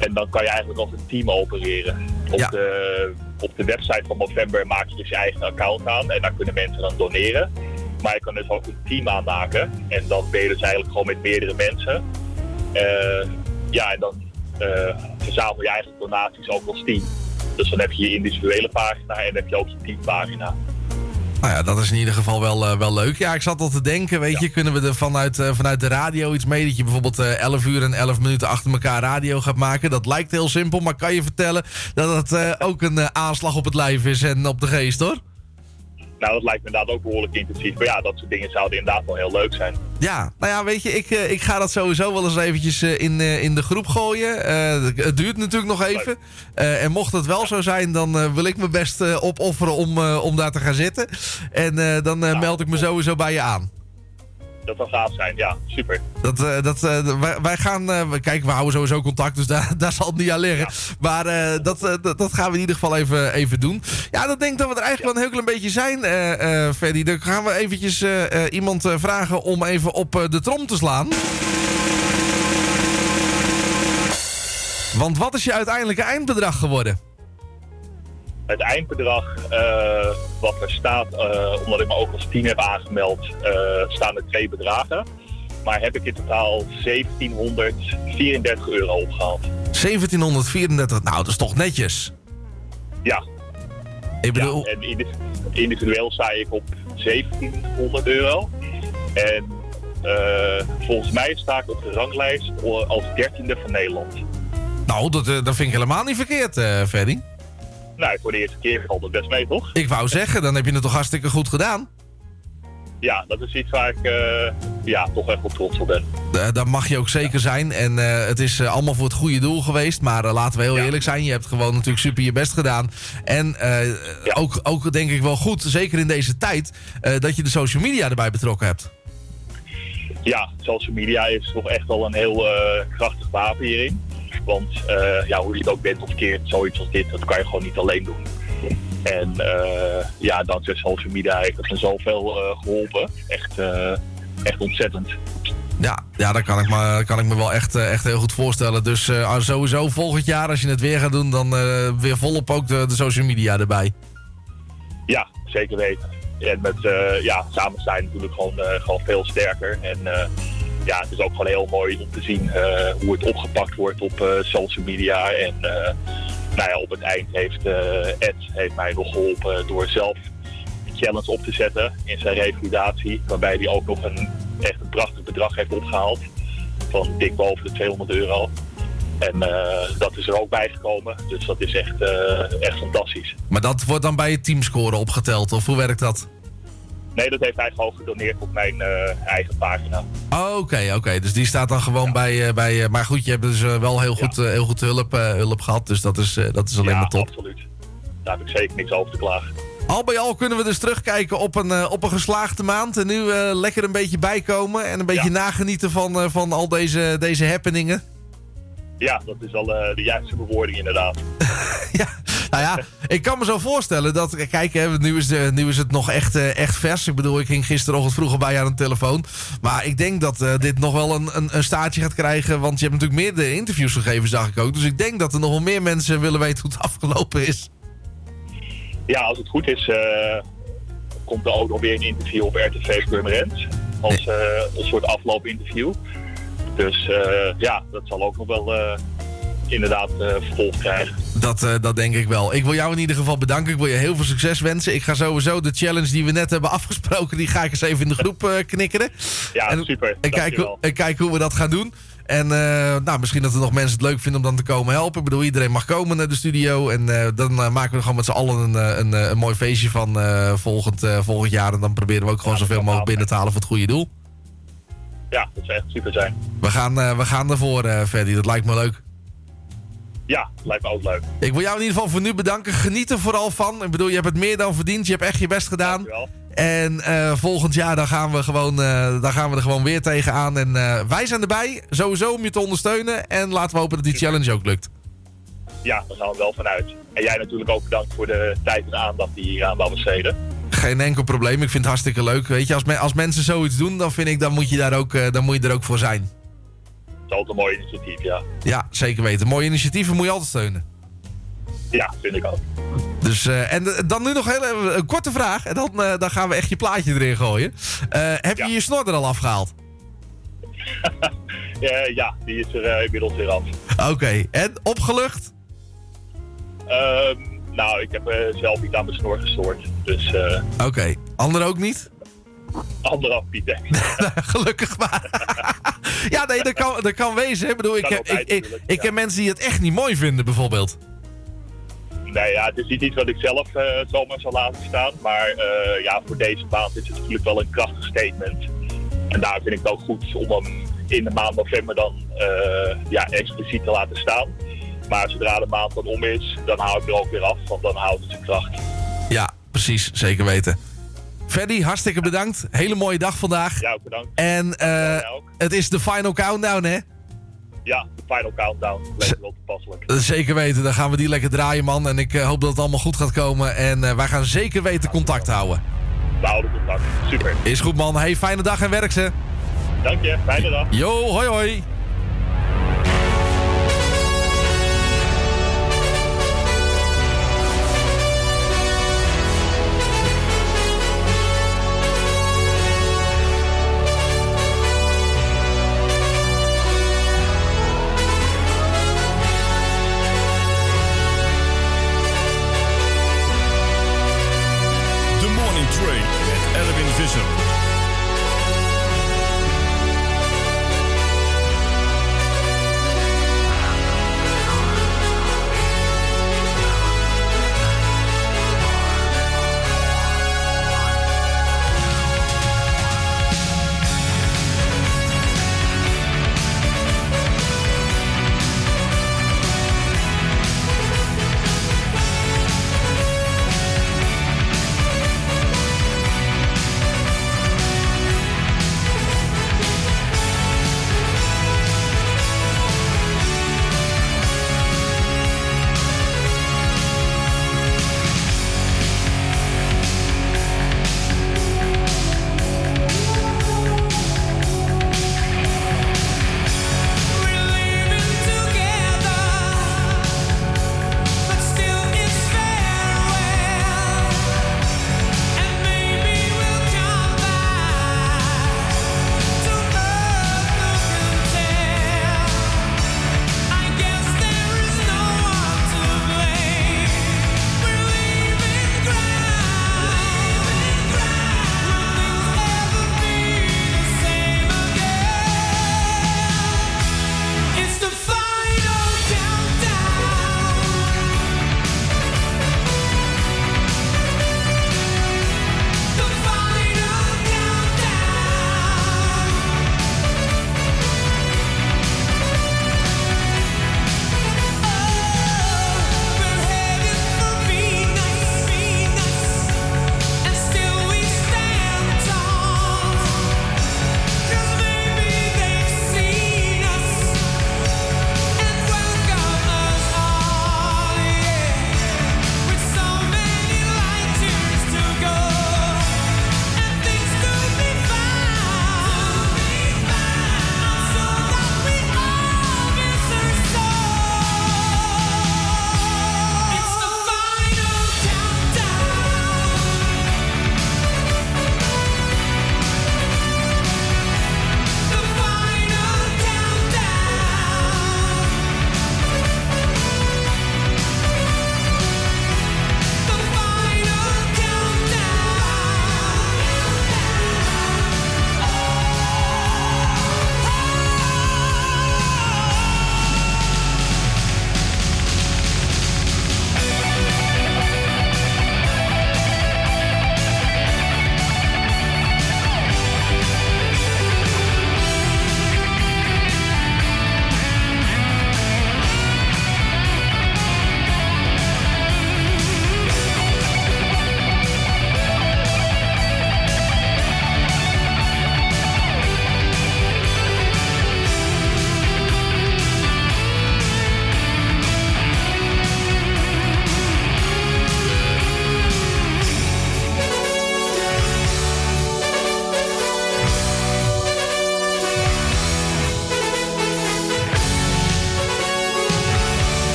En dan kan je eigenlijk als een team opereren. Op, de, op de website van November maak je dus je eigen account aan en dan kunnen mensen dan doneren. Maar je kan dus ook een team aanmaken en dan ben je dus eigenlijk gewoon met meerdere mensen. Eh, ja, en dan eh, verzamel je eigenlijk donaties ook als team. Dus dan heb je je individuele pagina en dan heb je ook je teampagina. Nou ja, dat is in ieder geval wel, eh, wel leuk. Ja, ik zat al te denken, weet je, kunnen we er vanuit, eh, vanuit de radio iets mee? Dat je bijvoorbeeld eh 11 uur en 11 minuten achter elkaar radio gaat maken. Dat lijkt heel simpel, maar kan je vertellen dat het eh, ook een aanslag op het lijf is en op de geest, hoor? Nou, dat lijkt me inderdaad ook behoorlijk intensief. Maar ja, dat soort dingen zouden inderdaad wel heel leuk zijn. Ja, nou ja, weet je, ik, eh, ik ga dat sowieso wel eens eventjes eh, in, eh, in de groep gooien. Het duurt natuurlijk nog even. En mocht het wel zo zijn, dan wil ik me best opofferen om, om daar te gaan zitten. En dan meld ik me sowieso bij je aan. Dat zou gaaf zijn, ja, super. Dat, eh, dat, eh, wij, wij gaan, we- kijk, we houden sowieso contact, dus daar, daar zal het niet aan liggen. Maar dat, dat, dat gaan we in ieder geval even, even doen. Ja, dan denk ik dat we er eigenlijk wel een heel klein beetje zijn, eh Freddy. Dan gaan we eventjes iemand vragen om even op de trom te slaan. Want wat is je uiteindelijke eindbedrag geworden? Het eindbedrag eh, wat er staat, eh, omdat ik me ook als team heb aangemeld, eh, staan er twee bedragen. Maar heb ik in totaal 1734 euro opgehaald. 1734, nou dat is toch netjes? Ja. Ik bedoel... Ja, en indi- individueel sta ik op 1700 euro. En volgens mij sta ik op de ranglijst als dertiende van Nederland. Nou, dat, dat vind ik helemaal niet verkeerd, Freddy. Nou, voor de eerste keer valt het best mee, toch? Ik wou zeggen, dan heb je het toch hartstikke goed gedaan. Ja, dat is iets waar ik eh, ja, toch echt wel trots op ben. Eh, dat mag je ook zeker zijn. En eh, het is allemaal voor het goede doel geweest. Maar laten we heel eerlijk zijn. Je hebt gewoon natuurlijk super je best gedaan. En ook, ook denk ik wel goed, zeker in deze tijd, dat je de social media erbij betrokken hebt. Ja, social media is toch echt wel een heel krachtig wapen hierin. Want eh, ja, hoe je het ook bent of keert, zoiets als dit, dat kan je gewoon niet alleen doen. En eh, ja, dankzij social media heeft het me zoveel eh, geholpen. Echt, echt ontzettend. Ja, ja dat kan ik me, kan ik me wel echt, echt heel goed voorstellen. Dus eh, sowieso volgend jaar, als je het weer gaat doen, dan weer volop ook de, de social media erbij. Ja, zeker weten. En met eh, ja, samen zijn natuurlijk gewoon, gewoon veel sterker. En ja, het is ook gewoon heel mooi om te zien eh, hoe het opgepakt wordt op eh, social media. En eh, nou ja, op het eind heeft Ed heeft mij nog geholpen door zelf een challenge op te zetten in zijn revalidatie. Waarbij hij ook nog een echt een prachtig bedrag heeft opgehaald. Van dik boven de 200 euro. En dat is er ook bijgekomen. Dus dat is echt, echt fantastisch. Maar dat wordt dan bij je teamscore opgeteld, of hoe werkt dat? Nee, dat heeft hij gewoon gedoneerd op mijn eh, eigen pagina. Oké, oké. Dus die staat dan gewoon bij... eh, bij eh, maar goed, je hebt dus wel heel goed, heel goed hulp, hulp gehad. Dus dat is, dat is alleen ja, maar top. absoluut. Daar heb ik zeker niks over te klagen. Al bij al kunnen we dus terugkijken op een, op een geslaagde maand. En nu lekker een beetje bijkomen. En een beetje nagenieten van, van al deze, deze happeningen. Ja, dat is al de juiste bewoording inderdaad. Nou ja, ik kan me zo voorstellen dat... Kijk, hè, nu, is nu is het nog echt, eh, echt vers. Ik bedoel, ik ging gisterochtend vroeger bij aan de telefoon. Maar ik denk dat eh, dit nog wel een, een, een staartje gaat krijgen. Want je hebt natuurlijk meerdere interviews gegeven, zag ik ook. Dus ik denk dat er nog wel meer mensen willen weten hoe het afgelopen is. Ja, als het goed is, eh, komt er ook nog weer een interview op RTV Purmerend. Als eh, een soort afloopinterview. Dus eh, ja, dat zal ook nog wel eh, inderdaad eh, vervolg krijgen. Dat, eh, dat denk ik wel. Ik wil jou in ieder geval bedanken. Ik wil je heel veel succes wensen. Ik ga sowieso de challenge die we net hebben afgesproken... die ga ik eens even in de groep eh, knikkeren. Ja, en, super. En en kijken hoe we dat gaan doen. En nou, misschien dat er nog mensen het leuk vinden om dan te komen helpen. Ik bedoel, iedereen mag komen naar de studio. En dan maken we er gewoon met z'n allen een, een, een mooi feestje van volgend, volgend jaar. En dan proberen we ook gewoon zoveel mogelijk binnen te halen voor het goede doel. Ja, dat zou echt super zijn. We gaan, we gaan ervoor, Ferdy. Dat lijkt me leuk. Ja, lijkt me ook leuk. Ik wil jou in ieder geval voor nu bedanken. Geniet er vooral van. Ik bedoel, je hebt het meer dan verdiend. Je hebt echt je best gedaan. En eh, volgend jaar dan gaan, we gewoon, eh, dan gaan we er gewoon weer tegenaan. En eh, wij zijn erbij, sowieso om je te ondersteunen. En laten we hopen dat die challenge ook lukt. Ja, daar gaan we wel vanuit. En jij natuurlijk ook bedankt voor de tijd en aandacht die je hier aan wou besteden. Geen enkel probleem. Ik vind het hartstikke leuk. Weet je, als, me- als mensen zoiets doen, dan vind ik, dan moet je daar ook, dan moet je er ook voor zijn. Is altijd een mooi initiatief, ja. Ja, zeker weten. Mooie initiatieven moet je altijd steunen. Ja, vind ik ook. Dus, eh, en eh, dan nu nog heel even een korte vraag. En dan, eh, dan gaan we echt je plaatje erin gooien. Heb je je snor er al afgehaald? Ja, ja, die is er inmiddels weer af. Oké, en opgelucht? Ehm, nou, ik heb zelf niet aan mijn snor gestoord. Dus Oké, anderen ook niet? Anderhalf denk ik. Gelukkig maar. ja, nee, dat kan, dat kan wezen. Ik bedoel, ik heb, ik, ik, ik heb mensen die het echt niet mooi vinden, bijvoorbeeld. Nee, ja, het is niet iets wat ik zelf eh, zomaar zal laten staan. Maar eh, ja, voor deze maand is het natuurlijk wel een krachtig statement. En daar vind ik het ook goed om hem in de maand november dan eh, ja, expliciet te laten staan. Maar zodra de maand dan om is, dan hou ik er ook weer af. Want dan houdt het zijn kracht. Ja, precies. Zeker weten. Ferdy, hartstikke bedankt. Hele mooie dag vandaag. Ja, ook bedankt. En eh, het is de final countdown, hè? Ja, de final countdown. Lekker wel toepasselijk. Zeker weten. Dan gaan we die lekker draaien, man. En ik eh, hoop dat het allemaal goed gaat komen. En eh, wij gaan zeker weten contact houden. We houden contact. Super. Is goed, man. Hey, fijne dag en werk ze. Dank je. Fijne dag. Yo, hoi hoi.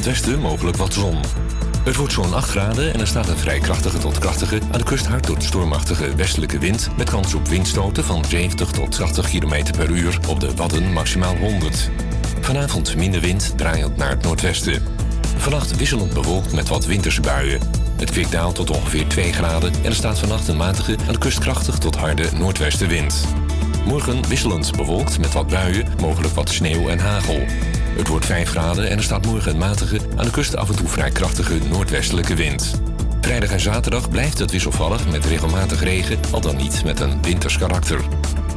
Het westen mogelijk wat zon. Het wordt zo'n 8 graden en er staat een vrij krachtige tot krachtige, aan de kust hard tot stormachtige westelijke wind met kans op windstoten van 70 tot 80 km per uur, op de Wadden maximaal 100. Vanavond minder wind, draaiend naar het noordwesten. Vannacht wisselend bewolkt met wat winterse buien. Het kwik daalt tot ongeveer 2 graden en er staat vannacht een matige, aan de kust krachtig tot harde noordwestenwind. Morgen wisselend bewolkt met wat buien, mogelijk wat sneeuw en hagel. Het wordt 5 graden en er staat morgen een matige, aan de kust af en toe vrij krachtige noordwestelijke wind. Vrijdag en zaterdag blijft het wisselvallig met regelmatig regen, al dan niet met een winters karakter.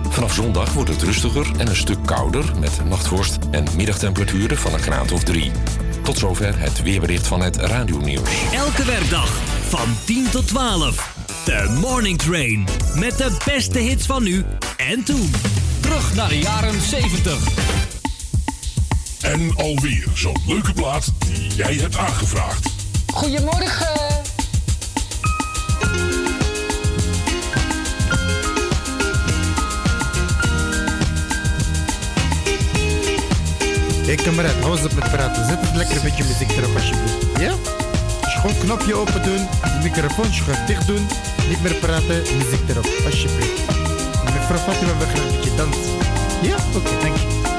Vanaf zondag wordt het rustiger en een stuk kouder met nachtvorst en middagtemperaturen van een graad of 3. Tot zover het weerbericht van het radionieuws. Elke werkdag van 10 tot 12. De Morning Train. Met de beste hits van nu en toen. Terug naar de jaren 70. En alweer zo'n leuke plaat die jij hebt aangevraagd. Goedemorgen. Hé kameraad, hou eens op met praten. Zet het lekker een beetje muziek erop alsjeblieft. Ja? Dus gewoon knopje open doen, microfoon schuif dicht doen, niet meer praten, muziek erop, alsjeblieft. Mevrouw Fatima wil graag een beetje dansen. Ja? Oké, dank je.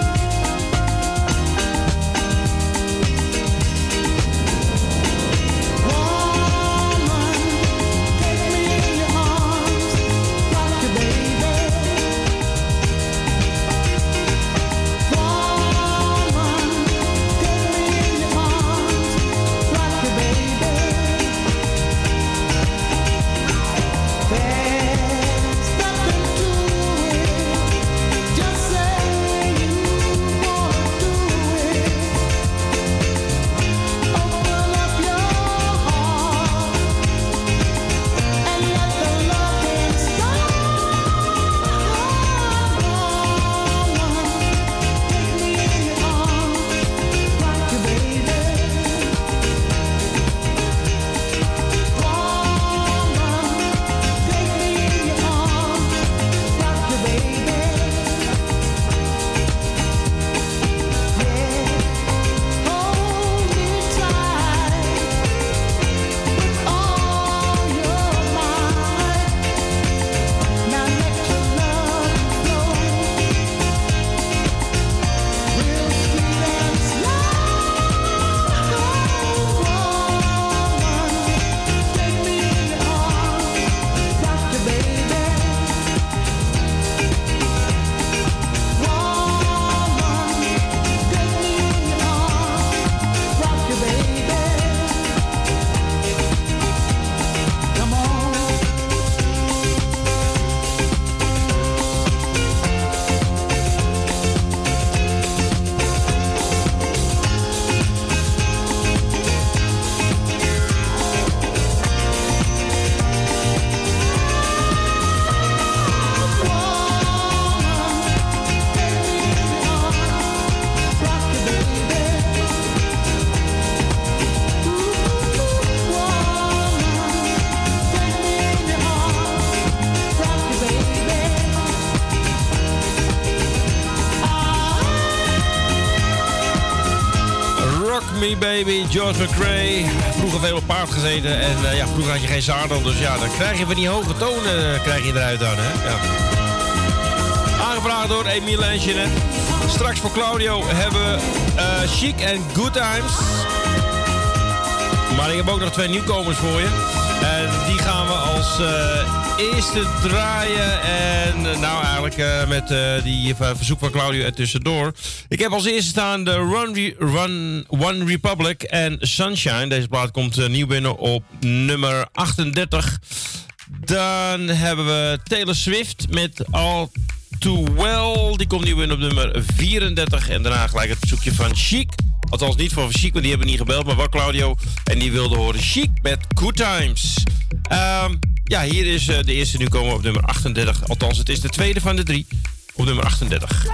Baby, George McRae. Vroeger veel op paard gezeten en eh, ja, vroeger had je geen zadel. Dus ja, dan krijg je van die hoge tonen eh, krijg je eruit dan, hè. Ja. Aangevraagd door Emile en Jeanette. Straks voor Claudio hebben we eh, Chic en Good Times. Maar ik heb ook nog twee nieuwkomers voor je. En die gaan we als eerste draaien. En nou, eigenlijk met die verzoek van Claudio er tussendoor. Ik heb als eerste staan de Run, Run One Republic en Sunshine. Deze plaat komt eh, nieuw binnen op nummer 38. Dan hebben we Taylor Swift met All Too Well. Die komt nieuw binnen op nummer 34. En daarna gelijk het verzoekje van Chic. Althans niet van Chic, want die hebben niet gebeld, maar wel Claudio. En die wilde horen Chic met Good Times. Ehm, ja, hier is eh, de eerste nu komen op nummer 38. Althans, het is de tweede van de drie op nummer 38.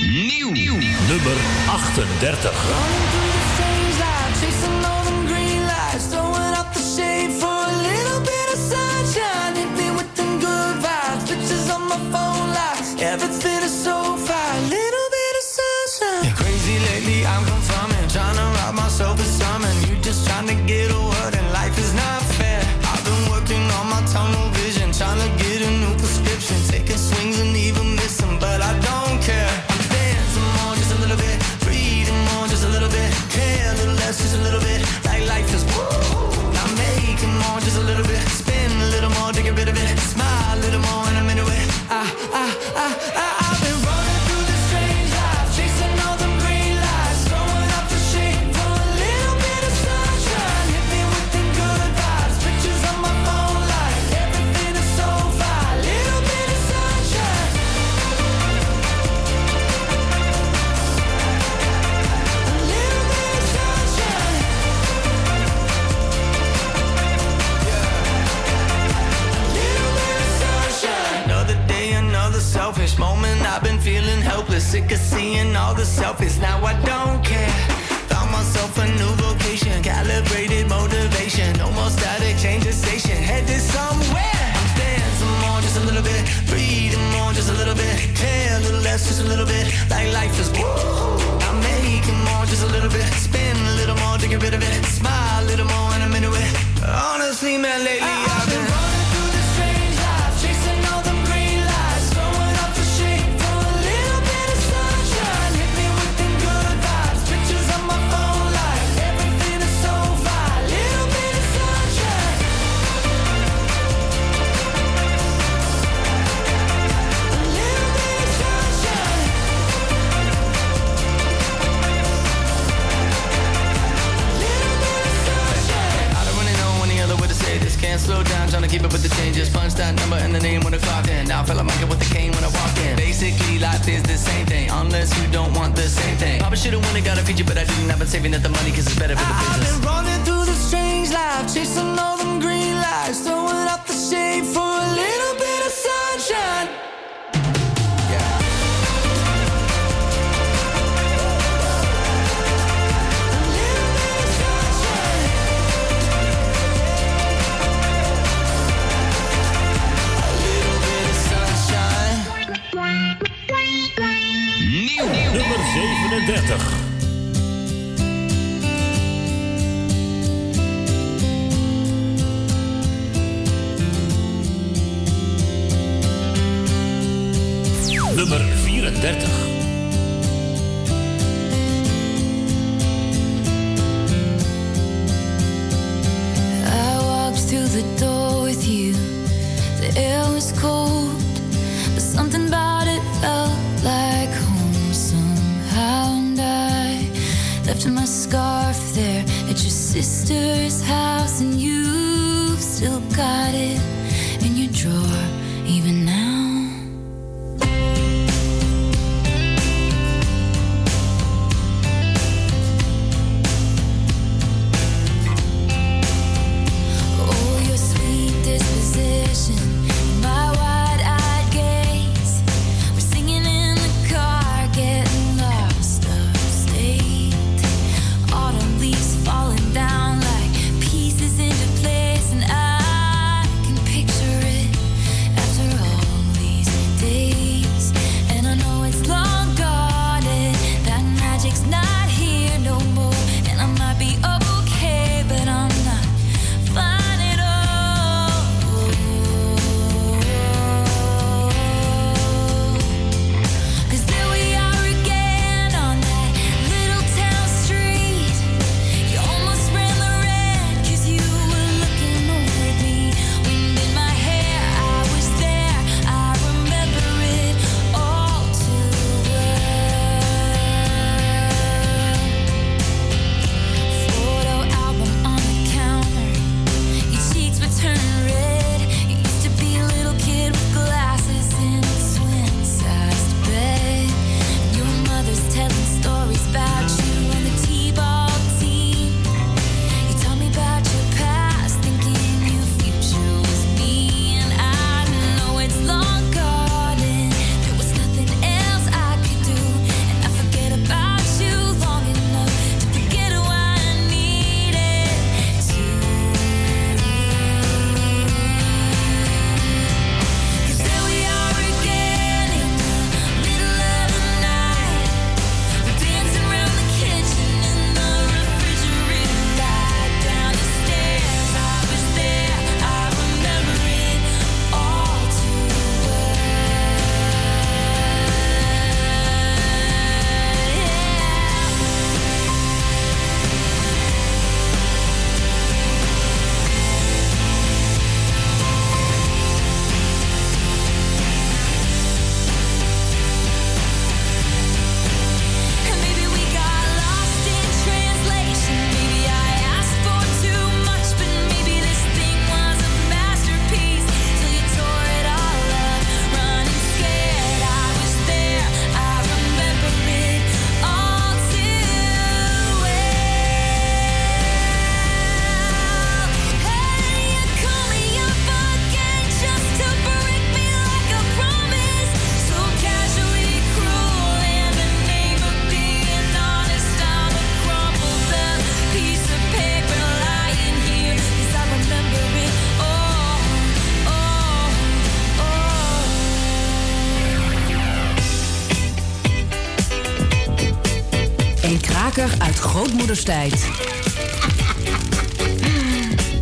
Nieuw. Nieuw. Nummer 38. Everything moment I've been feeling helpless, sick of seeing all the selfies. Now I don't care. Found myself a new vocation, calibrated motivation. No more static, change the station, headed somewhere. Dance more, just a little bit. Breathe more, just a little bit. Care a little less, just a little bit. Like life is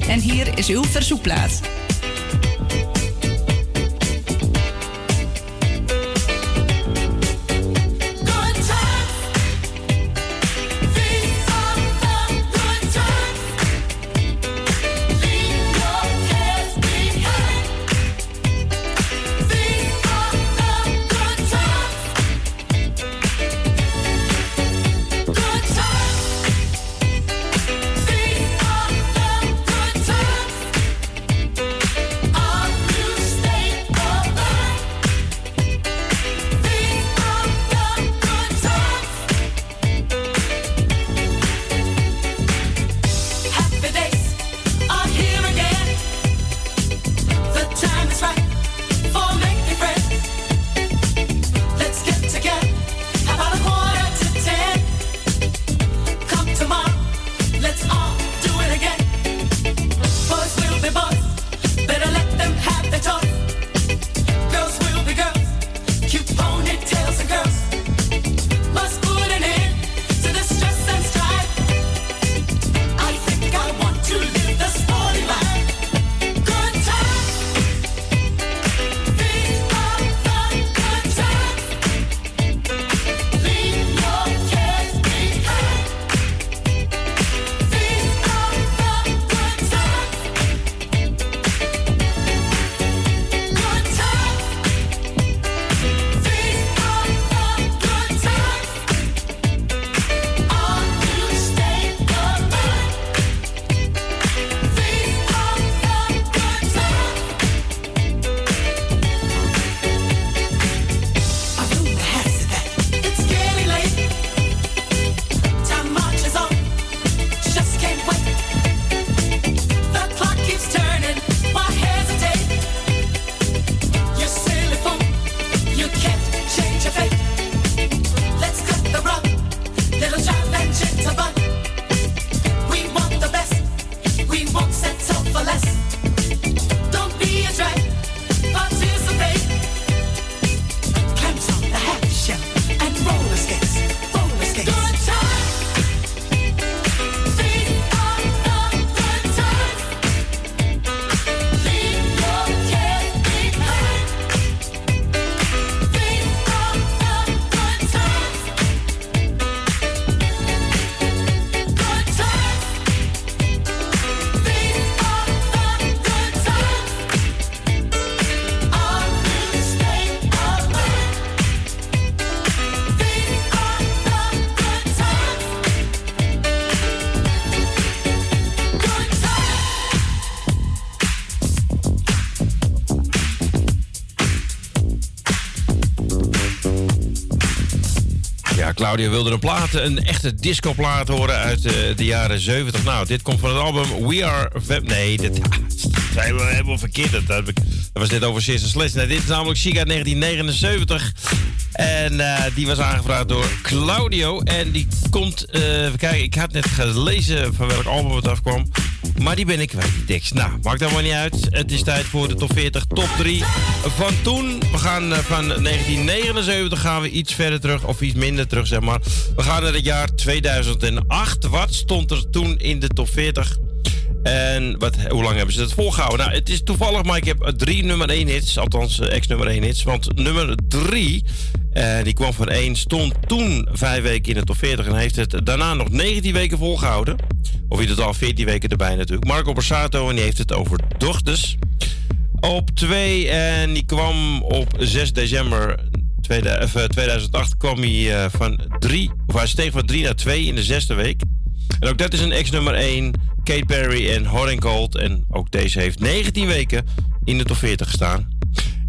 En hier is uw verzoekplaat. Claudia wilde een plaat, een echte discoplaat horen uit eh, de jaren 70. Nou, dit komt van het album We Are... Fam- Nee, dit zijn we helemaal verkeerd. Dat, dat was net over Sister Sledge. Dit is namelijk Chica 1979. En eh, die was aangevraagd door Claudio. En die komt... eh, even kijken, ik had net gelezen van welk album het afkwam. Maar die ben ik kwijt, die. Nou, maakt allemaal niet uit. Het is tijd voor de top 40, top 3 van toen. We gaan eh, van 1979 gaan we iets verder terug, of iets minder terug, zeg maar. We gaan naar het jaar 2008. Wat stond er toen in de top 40? En wat, hoe lang hebben ze het volgehouden? Nou, het is toevallig, maar ik heb eh, drie nummer 1 hits. Althans, eh, ex-nummer 1 hits. Want nummer 3, die kwam van 1, stond toen vijf weken in de top 40. En heeft het daarna nog 19 weken volgehouden. Of in totaal 14 weken erbij natuurlijk. Marco Borsato, en die heeft het over Dochters. Op 2, en die kwam op 6 december 2000 of, eh, 2008 kwam hij eh, van 3, of hij steeg van 3 naar 2 in de zesde week. En ook dat is een ex-nummer 1, Kate Perry en Hot and Cold. En ook deze heeft 19 weken in de top 40 gestaan.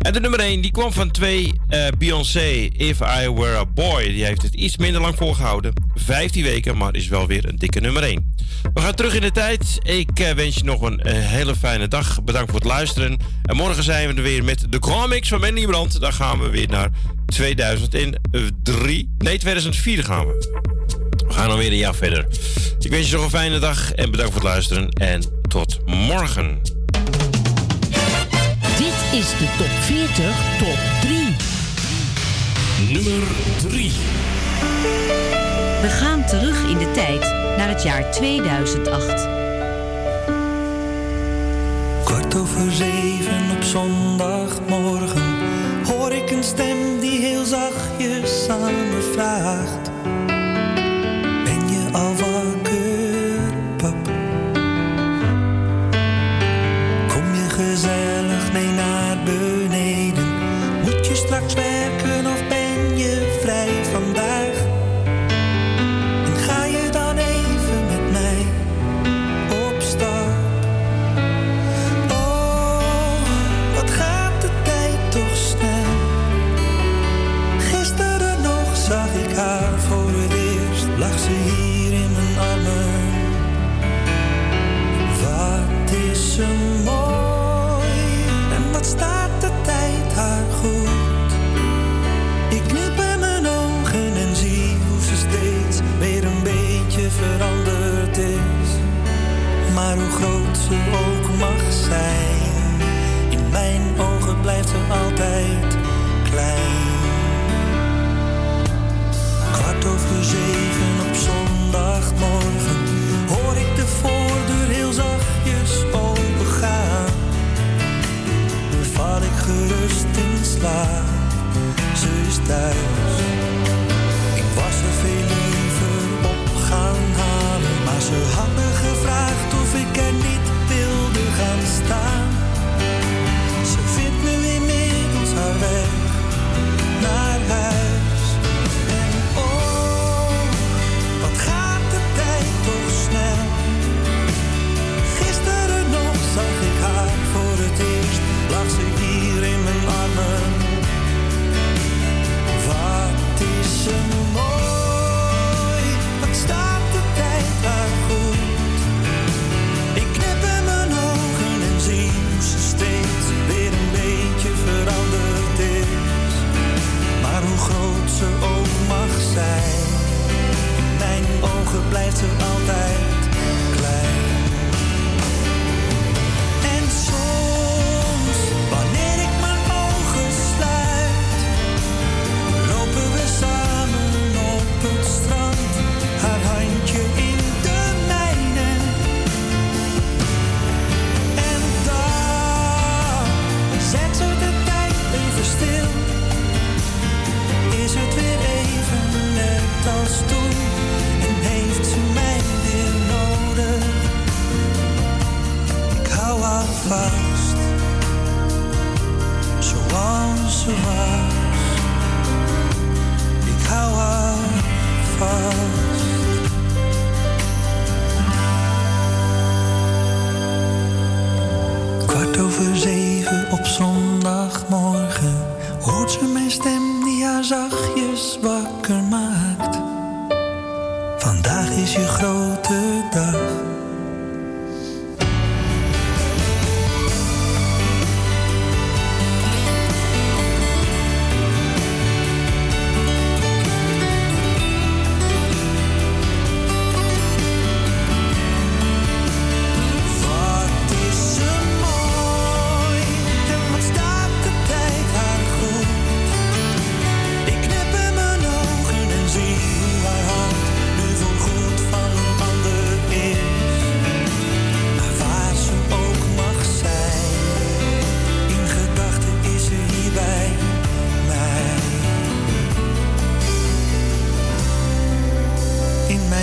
En de nummer 1, die kwam van 2, eh, Beyoncé, If I Were a Boy. Die heeft het iets minder lang volgehouden. 15 weken, maar is wel weer een dikke nummer 1. We gaan terug in de tijd. Ik eh, wens je nog een eh, hele fijne dag. Bedankt voor het luisteren. En morgen zijn we er weer met de Comics van Mandy Brand. Dan gaan we weer naar 2003. Nee, 2004 gaan we. We gaan dan weer een jaar verder. Ik wens je nog een fijne dag en bedankt voor het luisteren. En tot morgen is de top 40 top 3. Nummer 3. We gaan terug in de tijd naar het jaar 2008. Kwart over zeven op zondagmorgen hoor ik een stem die heel zachtjes aan me vraagt: Ben je al wakker, pap? Kom je gezellig mee naar? back.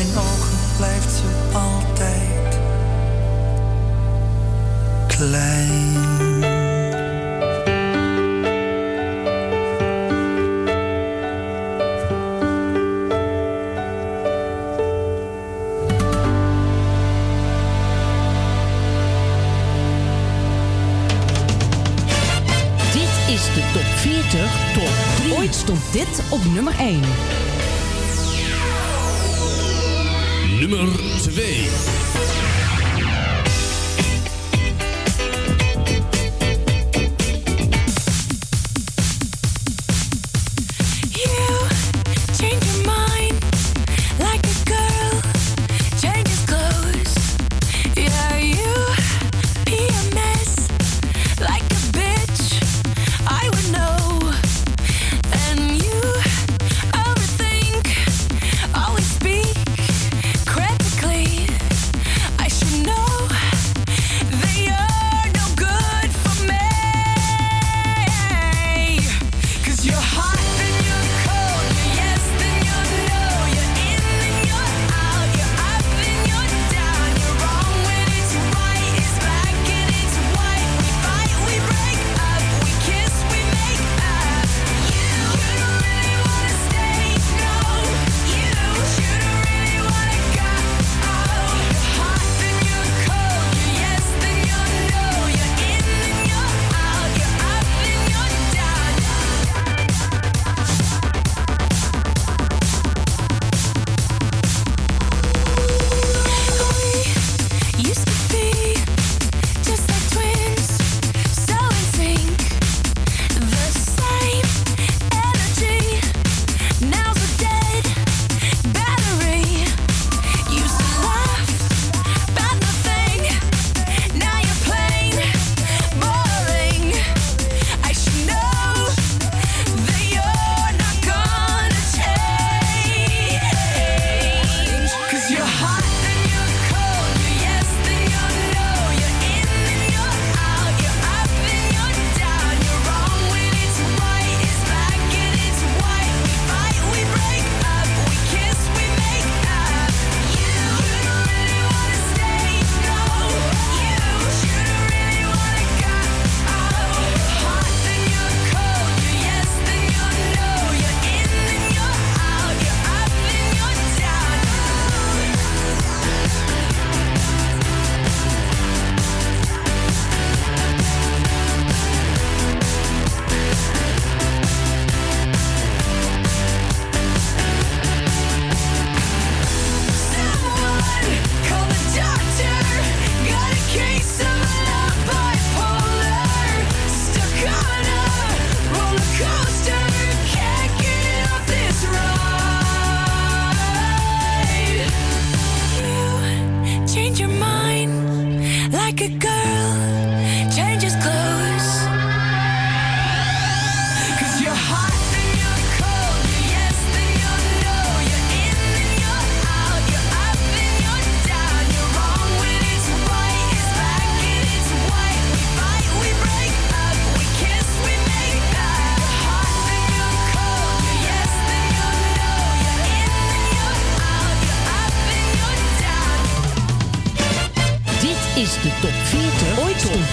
mijn ogen blijft ze altijd klein. stond dit op nummer 1. nummer 2.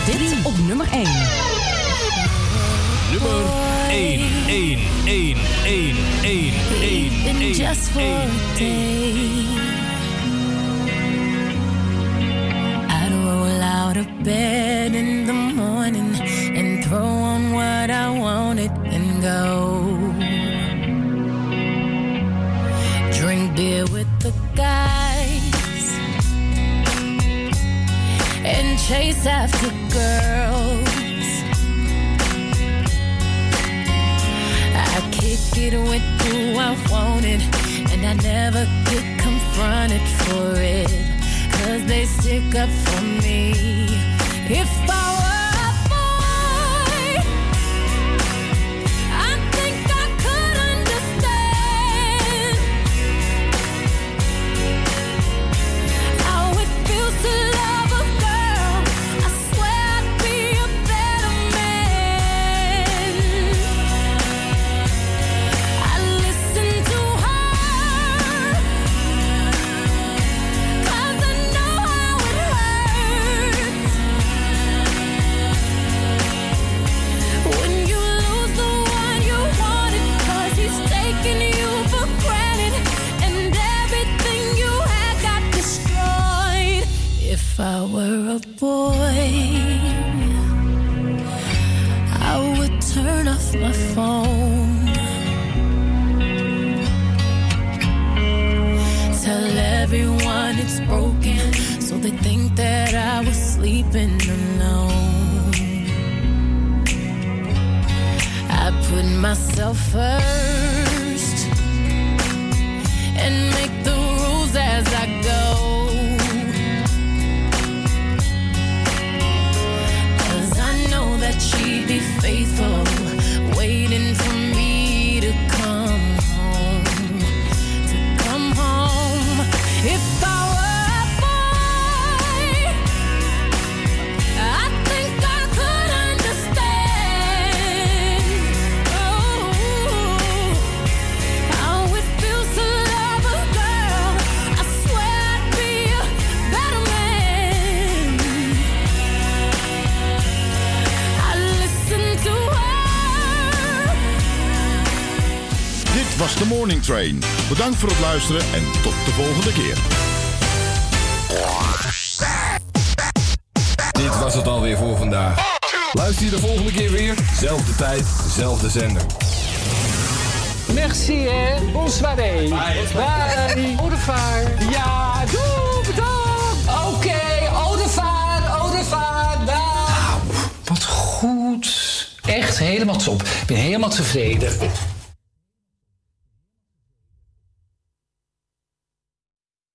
Dit op nummer 1. Nummer 1, 1, 1, 1, 1, 1, 1, just for a day. I'd roll out of bed in the morning and throw on what I wanted and go. Drink beer with the guys and chase after girls. I kick it with who I wanted, and I never get confronted for it. Cause they stick up for me. If I luisteren en tot de volgende keer. Dit was het alweer voor vandaag. Luister je de volgende keer weer. Zelfde tijd, zelfde zender. Merci, hè. Bonsoir. Bye. Bye. Revoir. Ja, doe, bedankt. Oké, au revoir, au revoir. Dag. Wat goed. Echt helemaal top. Ik ben helemaal tevreden.